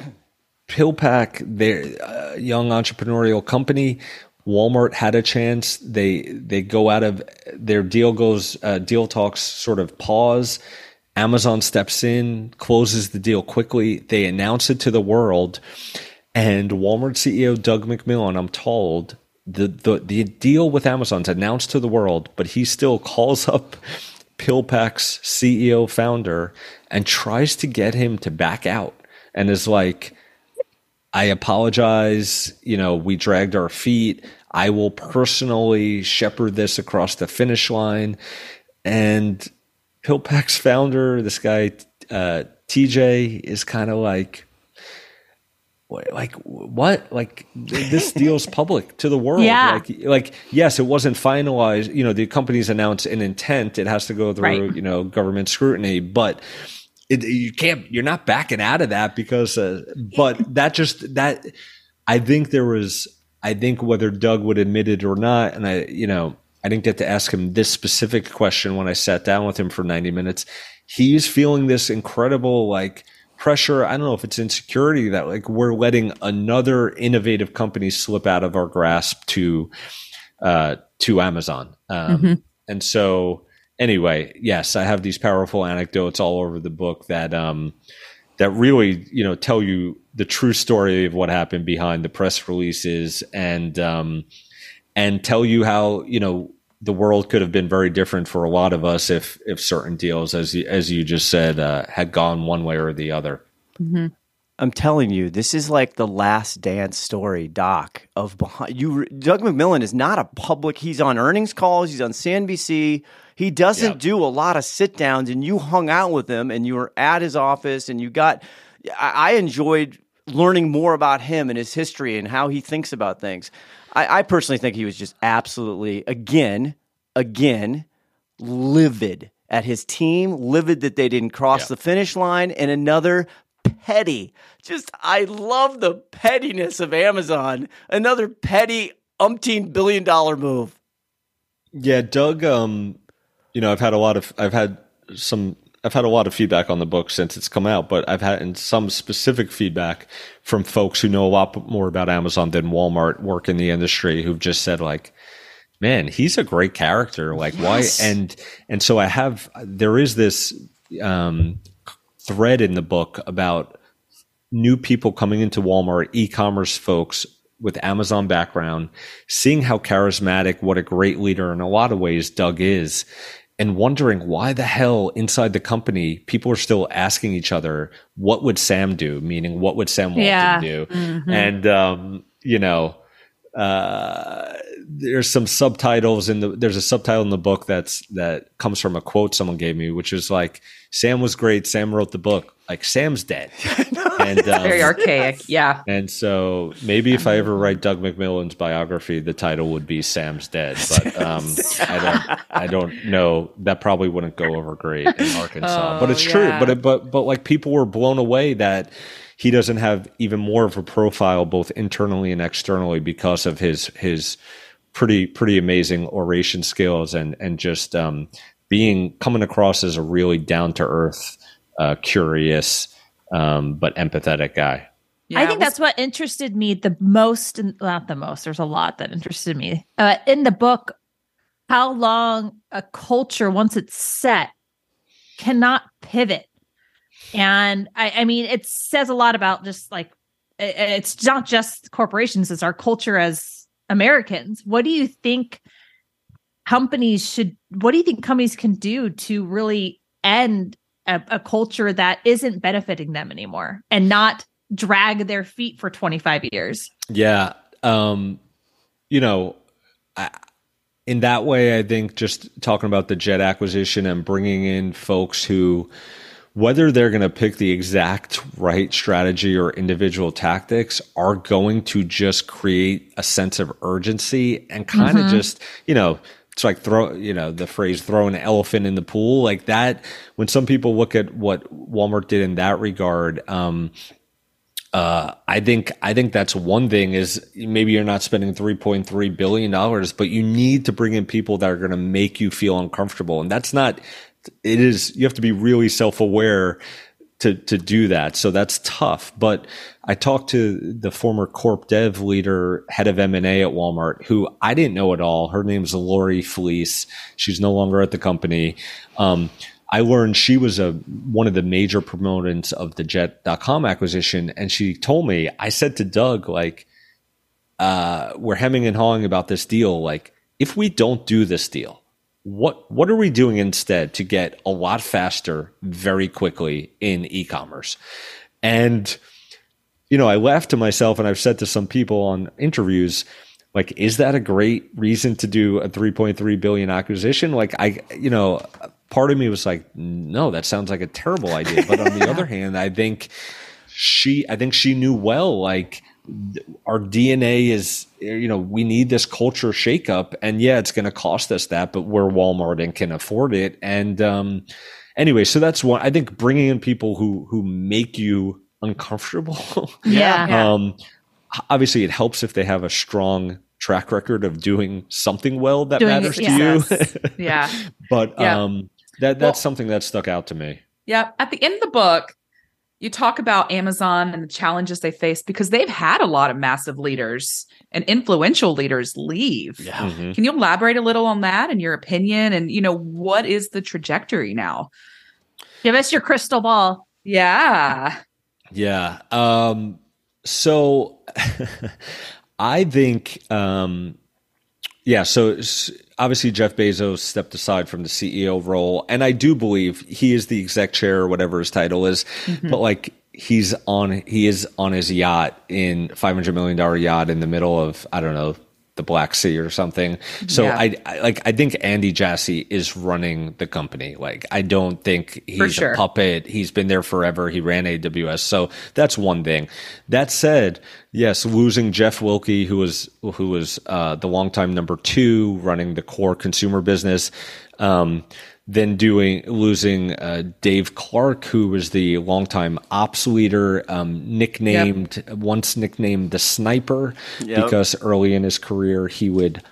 E: PillPack, they're a young entrepreneurial company. Walmart had a chance. They they go out of their deal goes uh, deal talks sort of pause. Amazon steps in, closes the deal quickly. They announce it to the world, and Walmart CEO Doug McMillon, I'm told, the the the deal with Amazon's announced to the world, but he still calls up PillPack's CEO founder and tries to get him to back out and is like, I apologize. You know, we dragged our feet. I will personally shepherd this across the finish line. And PillPack's founder, this guy, uh, TJ, is kind of like, like what? Like this deal's public to the world.
A: Yeah.
E: like like yes it wasn't finalized. You know the company's announced an intent. It has to go through
A: Right.
E: you know government scrutiny but it, you can't you're not backing out of that because uh, but that just that i think there was i think whether doug would admit it or not and i you know i didn't get to ask him this specific question when i sat down with him for 90 minutes he's feeling this incredible like pressure. I don't know if it's insecurity that like we're letting another innovative company slip out of our grasp to uh, to Amazon. Um,
C: Mm-hmm.
E: And so, anyway, yes, I have these powerful anecdotes all over the book that um, that really you know tell you the true story of what happened behind the press releases and um, and tell you how you know the world could have been very different for a lot of us if if certain deals, as you, as you just said, uh, had gone one way or the other.
B: I'm telling you, this is like the last dance story, Doc. Of behind you, Doug McMillon is not a public. He's on earnings calls. He's on CNBC. He doesn't
E: Yep.
B: do a lot of sit downs. And you hung out with him, and you were at his office, and you got. I, I enjoyed learning more about him and his history and how he thinks about things. I, I personally think he was just absolutely again, again, livid at his team, livid that they didn't cross
E: Yeah.
B: the finish line, and another petty. Just I love the pettiness of Amazon. Another petty umpteen billion dollar move.
E: Yeah, Doug. Um, you know, I've had a lot of, I've had some, I've had a lot of feedback on the book since it's come out, but I've had some specific feedback from folks who know a lot more about Amazon than Walmart, work in the industry, who've just said like, "Man, he's a great character." Like,
B: Yes.
E: why? And and so I have, there is this um, thread in the book about new people coming into Walmart, e-commerce folks with Amazon background, seeing how charismatic, what a great leader in a lot of ways Doug is, and wondering why the hell inside the company people are still asking each other, what would Sam do? Meaning, what would Sam Walton
A: Yeah.
E: do?
A: Mhm.
E: And um, you know, uh, there's some subtitles in the there's a subtitle in the book that's that comes from a quote someone gave me, which is like Sam was great. Sam wrote the book. Like Sam's dead. and um,
C: Very archaic. Yeah.
E: and so maybe if I ever write Doug McMillon's biography, the title would be Sam's Dead. But um, I don't I don't know. That probably wouldn't go over great in Arkansas.
C: Oh,
E: but it's true. But it, but but like people were blown away that he doesn't have even more of a profile both internally and externally because of his his pretty pretty amazing oration skills and and just um, being coming across as a really down to earth, uh, curious, um, but empathetic guy.
C: Yeah,
A: I think
C: was-
A: that's what interested me the most. In, not the most. There's a lot that interested me uh, in the book. How long a culture, once it's set, cannot pivot, and I, I mean, it says a lot about just like i- it's not just corporations; it's our culture as Americans. What do you think companies should? What do you think companies can do to really end a, a culture that isn't benefiting them anymore and not drag their feet for 25 years.
E: Yeah. Um, you know, I, in that way, I think just talking about the jet acquisition and bringing in folks who, whether they're going to pick the exact right strategy or individual tactics, are going to just create a sense of urgency and kind of
K: Mhm.
E: just, you know, it's like throw, you know, the phrase throw an elephant in the pool like that. When some people look at what Walmart did in that regard, um, uh, I think I think that's one thing is maybe you're not spending 3.3 billion dollars, but you need to bring in people that are going to make you feel uncomfortable, and that's not. It is you have to be really self aware to to do that. So that's tough. But I talked to the former corp dev leader, head of M and A at Walmart, who I didn't know at all. Her name's Lori Flees. She's no longer at the company. Um, I learned she was a one of the major proponents of the jet.com acquisition. And she told me, I said to Doug, like, uh, we're hemming and hawing about this deal. Like, if we don't do this deal, what what are we doing instead to get a lot faster very quickly in e-commerce? And you know, I laughed to myself and I've said to some people on interviews, like, is that a great reason to do a 3.3 billion acquisition? Like, I, you know, part of me was like, no, that sounds like a terrible idea. But on the other hand, I think she, I think she knew well, like, our DNA is, you know, we need this culture shakeup. And yeah, it's going to cost us that, but we're Walmart and can afford it. And, um, anyway, so that's one, I think bringing in people who, who make you uncomfortable.
A: Yeah. Yeah.
E: Um, obviously it helps if they have a strong track record of doing something well that
C: Doing
E: matters
C: it,
E: to
C: yes.
E: you.
C: Yeah.
E: but
C: Yeah.
E: um, that that's something that stuck out to me.
C: Yeah. At the end of the book, you talk about Amazon and the challenges they face because they've had a lot of massive leaders and influential leaders leave.
B: Yeah.
E: Mhm.
C: Can you elaborate a little on that and your opinion? And, you know, what is the trajectory now?
A: Give us your crystal ball.
C: Yeah.
E: Yeah. Um, so I think, um, yeah, so obviously Jeff Bezos stepped aside from the CEO role, and I do believe he is the exec chair or whatever his title is,
C: Mm-hmm.
E: but like he's on, he is on his yacht in $500 million yacht in the middle of, I don't know, the Black Sea or something. So
C: Yeah.
E: I, I like I think Andy Jassy is running the company. Like I don't think he's
C: sure.
E: a puppet. He's been there forever. He ran AWS. So that's one thing. That said, yes, losing Jeff Wilke, who was who was uh, the longtime number two running the core consumer business. Um, then doing losing uh, Dave Clark, who was the longtime ops leader, um, nicknamed once nicknamed the Sniper,
B: Yep.
E: because early in his career he would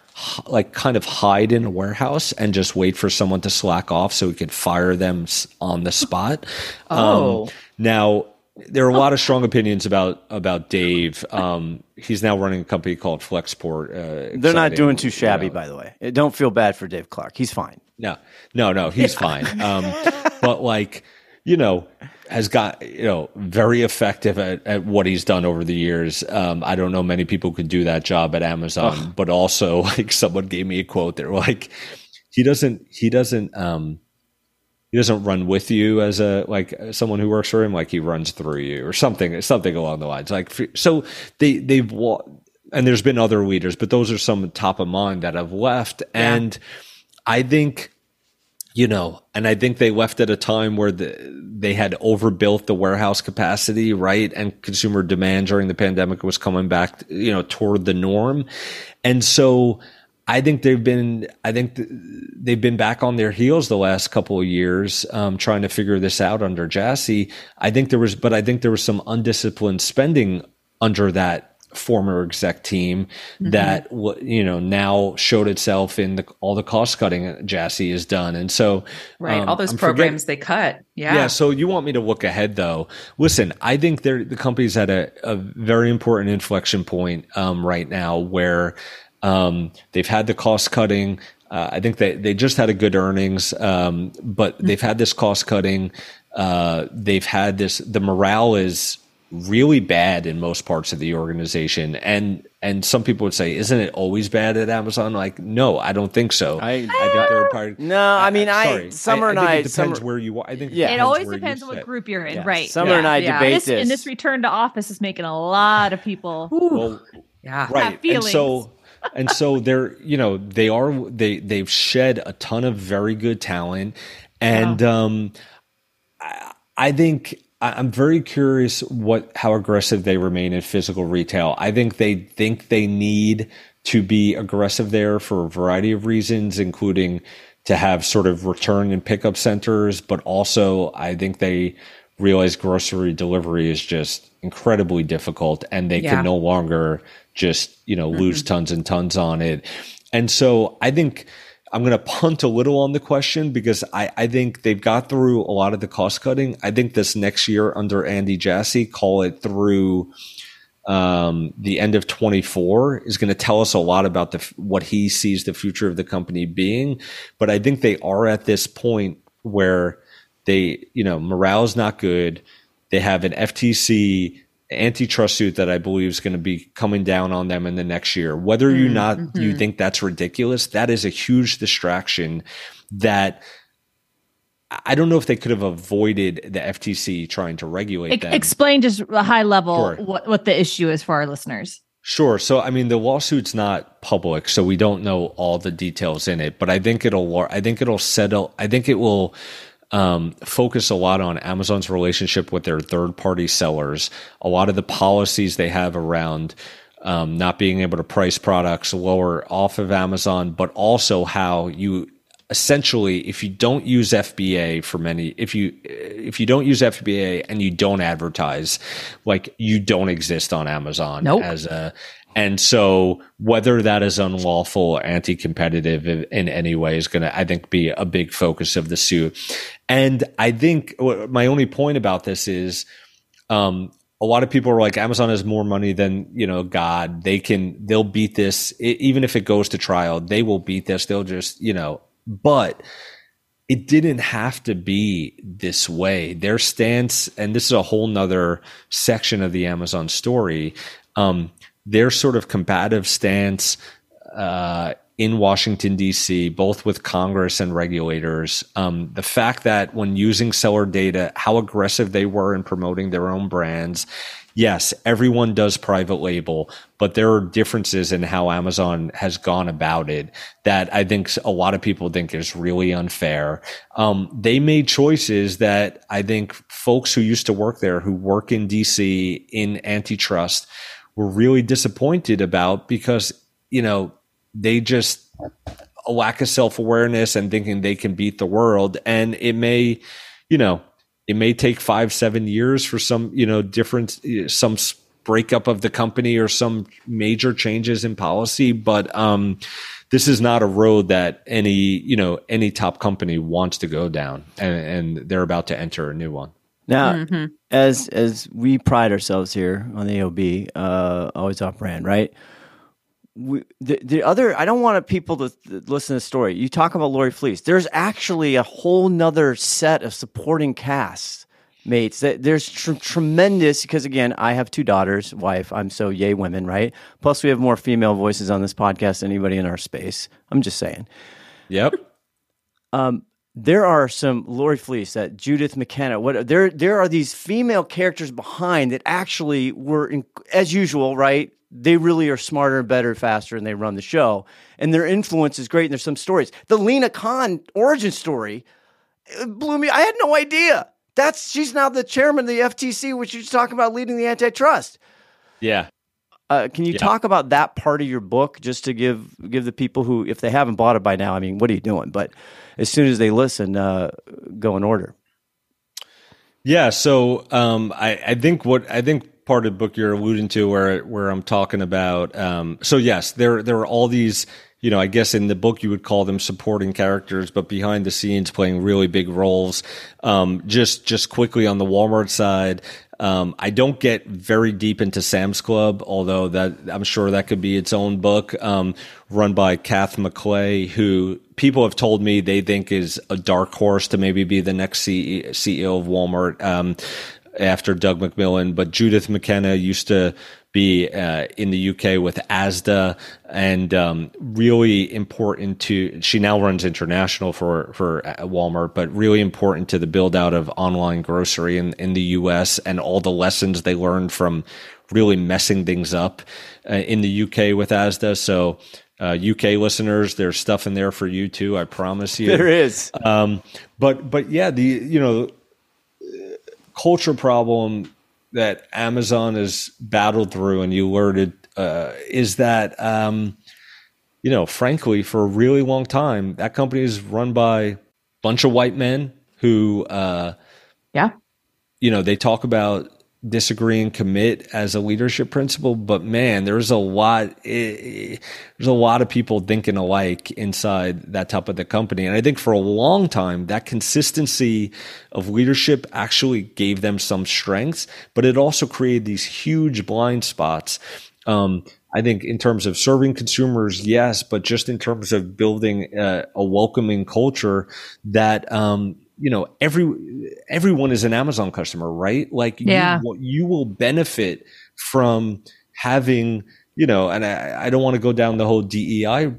E: like kind of hide in a warehouse and just wait for someone to slack off so he could fire them on the spot.
C: Oh.
E: Um, now there are a lot of strong opinions about about Dave. Um, he's now running a company called Flexport. Uh,
B: They're not doing too shabby, by the way. Don't feel bad for Dave Clark. He's fine.
E: No, no, no, he's fine. Um, but like, you know, has got, you know, very effective at, at what he's done over the years. Um, I don't know many people could do that job at Amazon, but also like someone gave me a quote. They're like, he doesn't, he doesn't, um, he doesn't run with you as a like someone who works for him like he runs through you or something something along the lines like so they they've and there's been other leaders but those are some top of mind that have left and i think you know and i think they left at a time where the, they had overbuilt the warehouse capacity right and consumer demand during the pandemic was coming back you know toward the norm and so I think they've been, I think th- they've been back on their heels the last couple of years, um, trying to figure this out under Jassy. I think there was, but I think there was some undisciplined spending under that former exec team that you know now showed itself in the, all the cost cutting Jassy has done, and so
C: Right.
E: um,
C: All those
E: I'm forget-
C: programs they cut. Yeah.
E: yeah. So you want me to look ahead though? Listen, I think they're, the company's at a, a very important inflection point um, right now where um, they've had the cost cutting. Uh, I think they, they just had a good earnings, um, but they've had this cost cutting. Uh, they've had this, the morale is really bad in most parts of the organization. And, and some people would say, isn't it always bad at Amazon? Like, no, I don't think so.
B: I-
E: I think they're part.
B: No, I mean, I-
E: sorry.
B: Summer and
E: think
B: I-
E: It depends
B: Summer-
E: where you are. I think
B: Yeah.
A: It
E: depends
A: always depends on what group you're in,
B: Yeah.
A: right?
B: Summer
A: Yeah.
B: and I
A: Yeah.
B: debate
A: this,
B: this.
A: And this return to office is making a lot of people.
E: Well,
C: Yeah.
E: right and
A: feelings.
E: so and so they're you know they are they they've shed a ton of very good talent and um I, I think I- I'm very curious what how aggressive they remain in physical retail. I think they think they need to be aggressive there for a variety of reasons, including to have sort of return and pickup centers, but also I think they realize grocery delivery is just incredibly difficult and they
C: Yeah.
E: can no longer just, you know, lose mm-hmm. tons and tons on it. And so I think I'm going to punt a little on the question because I, I think they've got through a lot of the cost cutting. I think this next year under Andy Jassy, call it through um, the end of 24 is going to tell us a lot about the what he sees the future of the company being. But I think they are at this point where they, you know, morale is not good. They have an FTC antitrust suit that I believe is going to be coming down on them in the next year. Whether you mm, not you mm-hmm. think that's ridiculous, that is a huge distraction that I don't know if they could have avoided the FTC trying to regulate
A: E-
E: them.
A: explain just a high level
E: Sure.
A: what, what the issue is for our listeners.
E: Sure. So, I mean, the lawsuit's not public, so we don't know all the details in it. But I think it'll, I think it'll settle. I think it will um, focus a lot on Amazon's relationship with their third-party sellers. A lot of the policies they have around um, not being able to price products lower off of Amazon, but also how you essentially if you don't use FBA for many if you if you don't use FBA and you don't advertise like you don't exist on Amazon
C: Nope.
E: as a and so whether that is unlawful or anti-competitive in, any way is going to I think be a big focus of the suit and I think my only point about this is um, a lot of people are like Amazon has more money than you know God. They can they'll beat this I even if it goes to trial. They will beat this. They'll just you know. But it didn't have to be this way. Their stance, and this is a whole nother section of the Amazon story. Um, their sort of combative stance uh, in Washington, D.C., both with Congress and regulators. Um, the fact that when using seller data, how aggressive they were in promoting their own brands. Yes, everyone does private label, but there are differences in how Amazon has gone about it that I think a lot of people think is really unfair. Um, they made choices that I think folks who used to work there, who work in DC in antitrust, were really disappointed about because, you know, they just a lack of self awareness and thinking they can beat the world. And it may, you know, it may take five, seven years for some, you know, different, some breakup of the company or some major changes in policy. But, um, this is not a road that any, you know, any top company wants to go down and, and they're about to enter a new one.
B: Now, mm-hmm. as as we pride ourselves here on the AOB, uh, always off brand, right? we, the, the other, I don't want people to listen to the story. You talk about Lori Flees. There's actually a whole nother set of supporting cast mates. That there's tr- tremendous because again, I have two daughters, wife. I'm so yay women, right? Plus, we have more female voices on this podcast than anybody in our space. I'm just saying.
E: Yep.
B: Um, there are some Lori Flees, that Judith McKenna. What there there are these female characters behind that actually were, in, as usual, right? they really are smarter and better, faster, and they run the show. And their influence is great. And there's some stories. The Lina Khan origin story uh, blew me. I had no idea. That's she's now the chairman of the FTC, which you're talking about leading the antitrust.
E: Yeah.
B: Uh, can you yeah. talk about that part of your book just to give give the people who, if they haven't bought it by now, I mean, what are you doing? But as soon as they listen, uh, go in order.
E: Yeah. So um, I, I think what I think part of the book you're alluding to where where I'm talking about. Um, so yes, there there are all these. You know, I guess in the book you would call them supporting characters, but behind the scenes playing really big roles. Um, just just quickly on the Walmart side, um, I don't get very deep into Sam's Club, although that I'm sure that could be its own book, um, run by Kath McLay, who people have told me they think is a dark horse to maybe be the next CEO of Walmart. Um, after Doug McMillon, but Judith McKenna used to be uh, in the UK with ASDA and um, really important to she now runs international for for uh, Walmart but really important to the build out of online grocery in, in the US and all the lessons they learned from really messing things up uh, in the UK with ASDA so uh, UK listeners, there's stuff in there for you too. I promise you.
B: There is.
E: Um, but but yeah, the you know culture problem that Amazon has battled through, and you alerted, uh, is that, um, you know, frankly, for a really long time, that company is run by a bunch of white men who, uh,
C: yeah,
E: you know, they talk about disagree and commit as a leadership principle but man there's a lot it, there's a lot of people thinking alike inside that type of the company. And i think for a long time that consistency of leadership actually gave them some strengths but it also created these huge blind spots. Um, I think in terms of serving consumers, yes, but just in terms of building a, a welcoming culture that um, you know every everyone is an Amazon customer, right? Like
C: yeah.
E: you, you will benefit from having you know, and I, I don't want to go down the whole DEI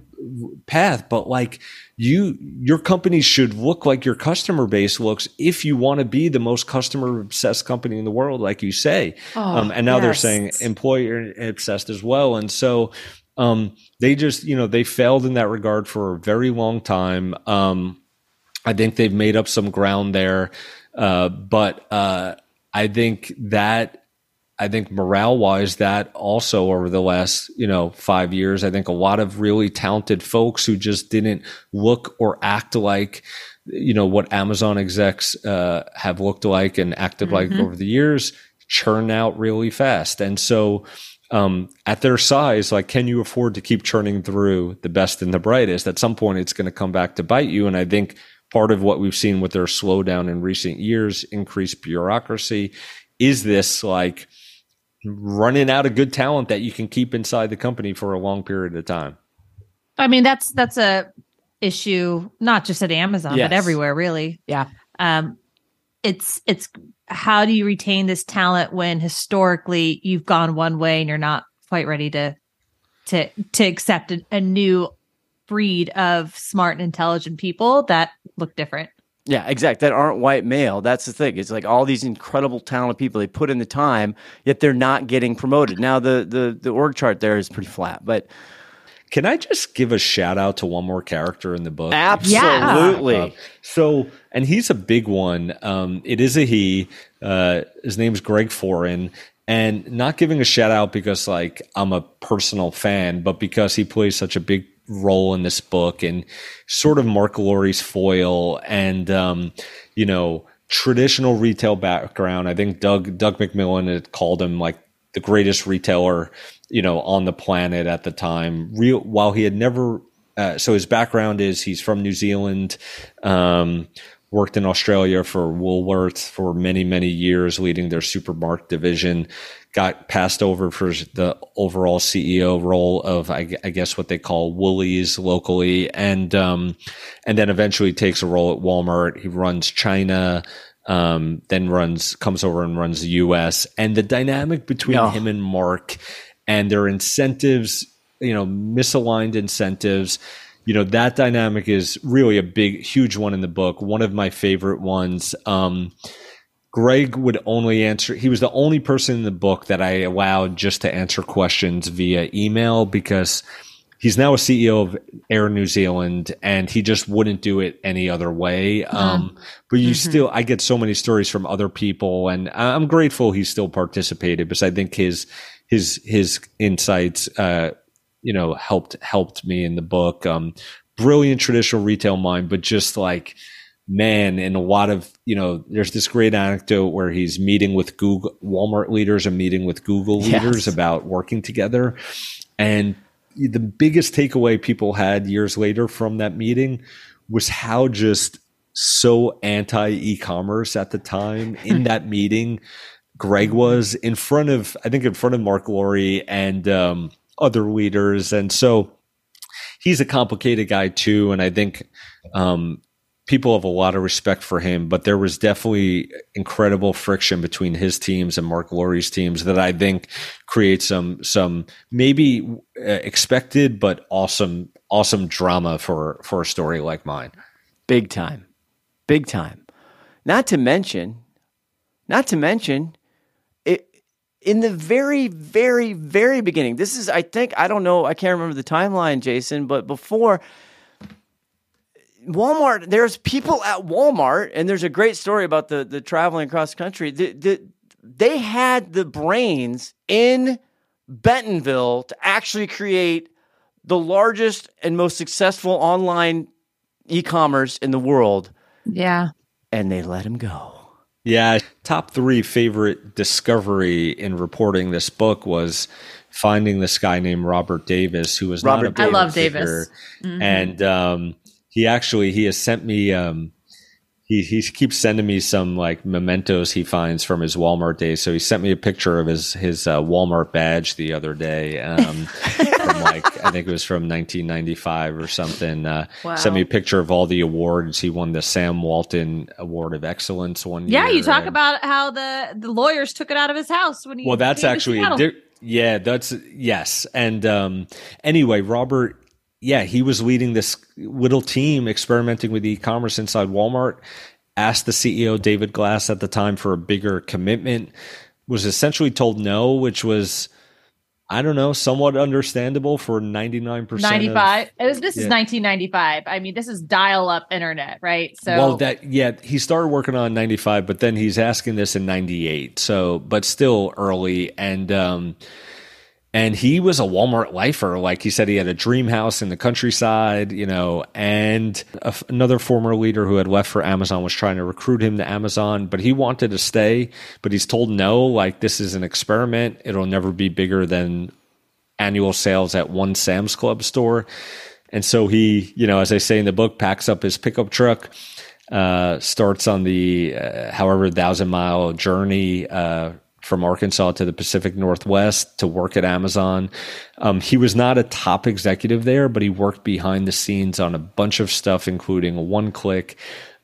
E: path, but like you, your company should look like your customer base looks if you want to be the most customer obsessed company in the world, like you say. Oh, um, and now yes. they're saying employer obsessed as well. And so, um, they just, you know, they failed in that regard for a very long time. Um, I think they've made up some ground there. Uh, but uh, I think that I think morale wise, that also over the last, you know, five years, I think a lot of really talented folks who just didn't look or act like, you know, what Amazon execs uh, have looked like and acted mm-hmm. like over the years churn out really fast. And so, um, at their size, like, can you afford to keep churning through the best and the brightest? At some point, it's going to come back to bite you. And I think part of what we've seen with their slowdown in recent years, increased bureaucracy, is this like running out of good talent that you can keep inside the company for a long period of time?
A: I mean, that's that's a issue not just at Amazon
B: Yes.
A: but everywhere, really.
C: Yeah.
A: Um, it's it's how do you retain this talent when historically you've gone one way and you're not quite ready to to to accept a, a new breed of smart and intelligent people that look different.
B: Yeah, exact. That aren't white male. That's the thing. It's like all these incredible talented people. They put in the time, yet they're not getting promoted. Now the the the org chart there is pretty flat, but
E: Can I just give a shout out to one more character in the book?
B: absolutely.
E: Uh, so, and he's a big one. Um, it is a he. Uh, his name's Greg Foran. And not giving a shout out because like I'm a personal fan, but because he plays such a big role in this book and sort of Mark Lore's foil and um, you know traditional retail background. I think Doug Doug McMillon had called him like the greatest retailer you know on the planet at the time. Real while he had never uh, so his background is he's from New Zealand. Um, worked in Australia for Woolworths for many, many years, leading their supermarket division. Got passed over for the overall CEO role of, I, I guess, what they call Woolies locally, and um, and then eventually takes a role at Walmart. He runs China. Um, then runs comes over and runs the U.S. and the dynamic between
B: Oh.
E: him and Mark and their incentives, you know, misaligned incentives you know that dynamic is really a big huge one in the book one of my favorite ones um greg would only answer he was the only person in the book that i allowed just to answer questions via email because he's now a ceo of air new zealand and he just wouldn't do it any other way. Um but you still i get so many stories from other people and i'm grateful he still participated because i think his his his insights uh you know helped helped me in the book. Um brilliant traditional retail mind but just like man in a lot of you know there's this great anecdote where he's meeting with google walmart leaders and meeting with google
B: Yes.
E: leaders about working together and the biggest takeaway people had years later from that meeting was how just so anti e-commerce at the time in that meeting Greg was in front of, I think, in front of Mark Lore and um, other leaders, and so he's a complicated guy too. And I think um, people have a lot of respect for him, but there was definitely incredible friction between his teams and Mark Lore's teams that I think creates some some maybe uh, expected but awesome awesome drama for for a story like mine.
B: Big time. Big time. Not to mention, not to mention, it in the very, very, very beginning. This is, I think, I don't know, I can't remember the timeline, Jason, but before Walmart, there's people at Walmart, and there's a great story about the the traveling across country. The, the, they had the brains in Bentonville to actually create the largest and most successful online e-commerce in the world,
A: Yeah.
B: and they let him go.
E: Yeah, top three favorite discovery in reporting this book was finding this guy named Robert Davis, who was
B: Robert
E: not a
B: Davis. I
A: love
E: figure.
A: Davis. Mhm.
E: and um, he actually he has sent me. Um, he he keeps sending me some like mementos he finds from his Walmart days. So he sent me a picture of his his uh, Walmart badge the other day. Um, from like I think it was from 1995 or something. Uh,
A: Wow.
E: Sent me a picture of all the awards. He won the Sam Walton Award of Excellence one year.
A: Yeah, you talk
E: and-
A: about how the the lawyers took it out of his house when he
E: well, that's actually yeah, that's yes. And um, anyway, Robert, yeah, he was leading this little team experimenting with e-commerce inside Walmart. Asked the CEO David Glass at the time for a bigger commitment. Was essentially told no, which was I don't know, somewhat understandable for ninety nine percent.
A: 95 it was this is
E: yeah.
A: 1995 i mean this is dial up internet right so
E: well, that yeah, he started working on ninety five, but then he's asking this in ninety eight. So, but still early, and um, and he was a Walmart lifer. Like he said, he had a dream house in the countryside, you know. And another former leader who had left for Amazon was trying to recruit him to Amazon, but he wanted to stay. But he's told no. Like this is an experiment. It'll never be bigger than annual sales at one Sam's Club store. And so he, you know, as I say in the book, packs up his pickup truck, uh, starts on the uh, however thousand mile journey uh, from Arkansas to the Pacific Northwest to work at Amazon. Um, he was not a top executive there, but he worked behind the scenes on a bunch of stuff, including One Click.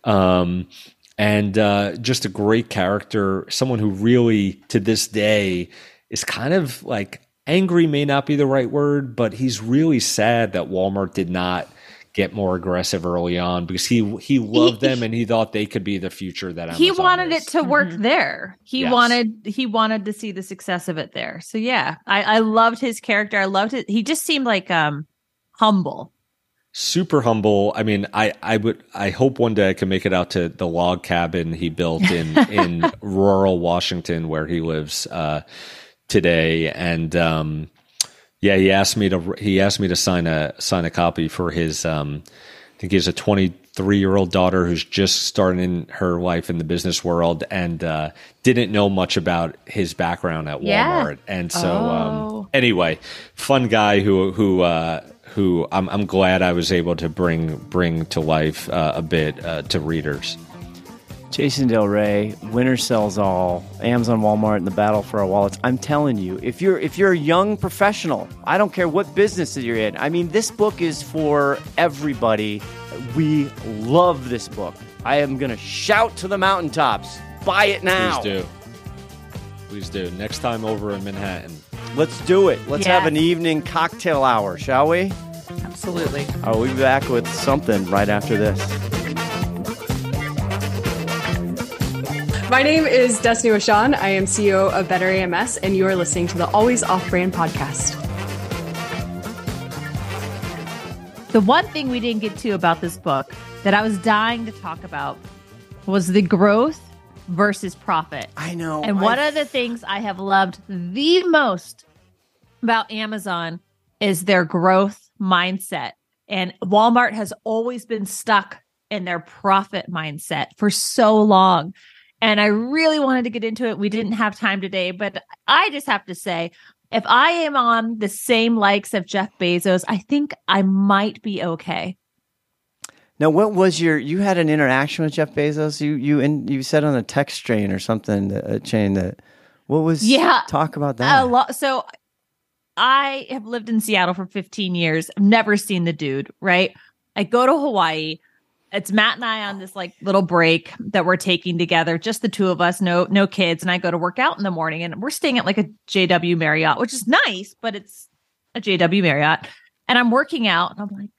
E: Um, and uh, just a great character, someone who really, to this day, is kind of like angry, may not be the right word, but he's really sad that Walmart did not get more aggressive early on because he he loved
A: He-
E: them and he thought they could be the future that
A: he wanted
E: is.
A: it to work there. He
E: Yes.
A: wanted he wanted to see the success of it there. So yeah, I, I loved his character. I loved it. He just seemed like um humble.
E: super humble. I mean, I, I would I hope one day I can make it out to the log cabin he built in in rural Washington where he lives uh, today. And um, yeah, he asked me to he asked me to sign a sign a copy for his. Um, I think he has a 23 year old daughter who's just starting her life in the business world and uh, didn't know much about his background at
A: Yeah.
E: Walmart. And so,
A: Oh.
E: um, anyway, fun guy who who uh, who I'm, I'm glad I was able to bring bring to life uh, a bit uh, to readers.
B: Jason Del Rey, winner sells all. Amazon, Walmart, and the battle for our wallets. I'm telling you, if you're if you're a young professional, I don't care what business that you're in. I mean, this book is for everybody. We love this book. I am gonna shout to the mountaintops. Buy it now.
E: Please do. Please do. Next time over in Manhattan.
B: Let's do it. Let's have an evening cocktail hour, shall we?
C: Absolutely.
B: Oh, we'll be back with something right after this.
K: My name is Destiny Washan. I am CEO of Better AMS, and you are listening to the Always Off Brand podcast.
A: The one thing we didn't get to about this book that I was dying to talk about was the growth versus profit.
B: I know.
A: And one of the things I have loved the most about Amazon is their growth mindset. And Walmart has always been stuck in their profit mindset for so long. And I really wanted to get into it. We didn't have time today, but I just have to say if I am on the same likes of Jeff Bezos, I think I might be okay.
B: Now, what was your? You had an interaction with Jeff Bezos. You you and you said on a text chain or something, a uh, chain that. What was?
A: Yeah.
B: Talk about that.
A: A lot. So I have lived in Seattle for 15 years. I've never seen the dude, right? I go to Hawaii. It's Matt and I on this like little break that we're taking together, just the two of us, no no kids, and I go to work out in the morning and we're staying at like a JW Marriott, which is nice, but it's a JW Marriott. And I'm working out and I'm like,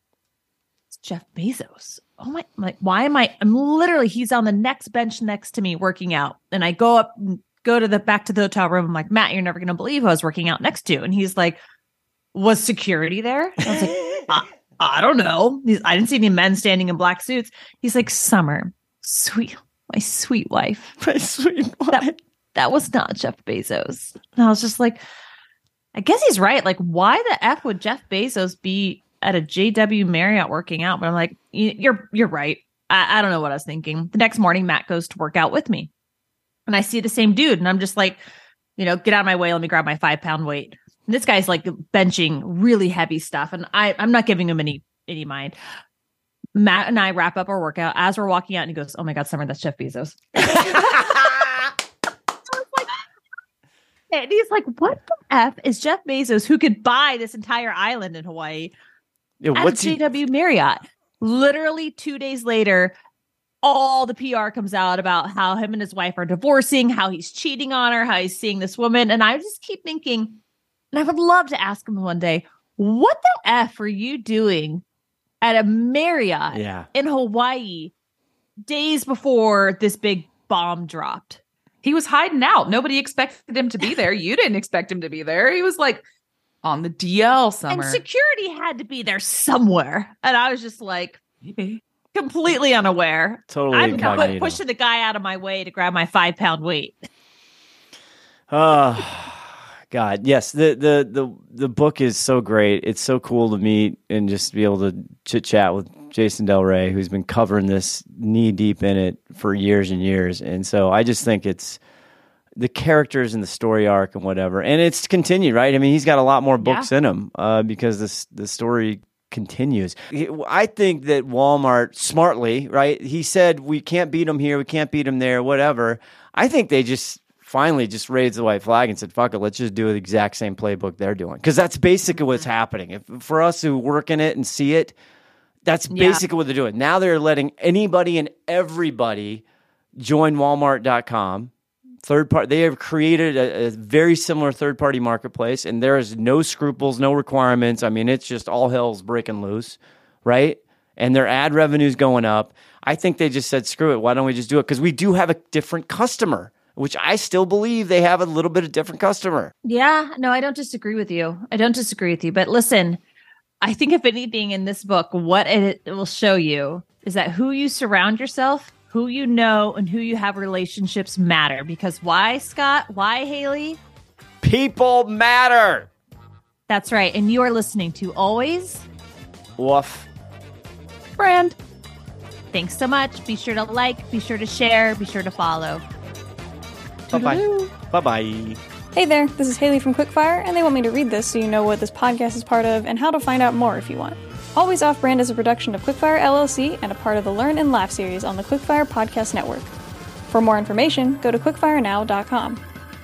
A: it's Jeff Bezos. Oh my, I'm like, why am I? I'm literally, he's on the next bench next to me working out. And I go up, go to the back to the hotel room. I'm like, Matt, you're never to believe who I was working out next to. And he's like, was security there? I was like, I, don't know. He's, I didn't see any men standing in black suits. He's like, Summer, sweet, my sweet wife.
B: My sweet
A: That, that was not Jeff Bezos. And I was just like, I guess he's right. Like, why the F would Jeff Bezos be at a JW Marriott working out? But I'm like, you're you're right. I, I don't know what I was thinking. The next morning, Matt goes to work out with me. And I see the same dude. And I'm just like, you know, get out of my way. Let me grab my five pound weight. And this guy's like benching really heavy stuff. And I, I'm not giving him any any mind. Matt and I wrap up our workout as we're walking out, and he goes, Oh my God, Summer, that's Jeff Bezos. And he's like, What the F is Jeff Bezos who could buy this entire island in Hawaii
B: Yeah,
A: at
B: what's he-
A: JW Marriott? Literally two days later, all the PR comes out about how him and his wife are divorcing, how he's cheating on her, how he's seeing this woman. And I just keep thinking, and I would love to ask him one day, what the F are you doing at a Marriott
B: Yeah.
A: in Hawaii days before this big bomb dropped?
C: He was hiding out. Nobody expected him to be there. You didn't expect him to be there. He was like on the DL summer.
A: And security had to be there somewhere. And I was just like, completely unaware.
B: Totally
A: I'm
B: incognito.
A: pushing the guy out of my way to grab my five pound weight.
B: Oh God, yes. The the the the book is so great. It's so cool to meet and just be able to chit chat with Jason Del Rey, who's been covering this knee deep in it for years and years. And so I just think it's the characters and the story arc and whatever. And it's continued, right? I mean, he's got a lot more books in him uh, because this the story continues. I think that Walmart smartly, right? He said we can't beat them here, we can't beat them there, whatever. I think they just finally just raised the white flag and said, "Fuck it, let's just do the exact same playbook they're doing." Because that's basically what's mm-hmm. happening. If for us who work in it and see it, that's
A: Yeah.
B: basically what they're doing. Now they're letting anybody and everybody join Walmart.com. Third part, they have created a, a very similar third party marketplace, and there is no scruples, no requirements. I mean, it's just all hell's breaking loose, right? And their ad revenue's going up. I think they just said, screw it. Why don't we just do it? Because we do have a different customer, which I still believe they have a little bit of different customer.
A: Yeah, no, I don't disagree with you. I don't disagree with you. But listen, I think if anything in this book, what it, will show you is that who you surround yourself, who you know, and who you have relationships matter. Because why, Scott? Why, Hayley?
B: People matter.
A: That's right. And you are listening to Always
B: Woof.
A: Brand. Thanks so much. Be sure to like, be sure to share, be sure to follow.
B: Bye bye. Bye bye.
L: Hey there, this is Hayley from Quickfire, and they want me to read this so you know what this podcast is part of and how to find out more if you want. Always Off Brand is a production of Quickfire LLC and a part of the Learn and Laugh series on the Quickfire Podcast Network. For more information, go to quickfirenow.com.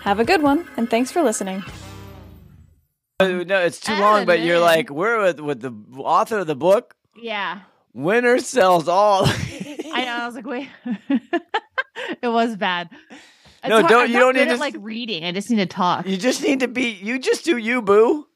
L: Have a good one, and thanks for listening.
B: Uh, No, it's too long, but you're like, we're with, with the author of the book.
A: Yeah.
B: Winner sells all.
A: I know. I was like, wait. it was bad.
B: No, don't-
A: I'm
B: you don't need to-
A: like reading. I just need to talk.
B: You just need to be. You just do you, boo.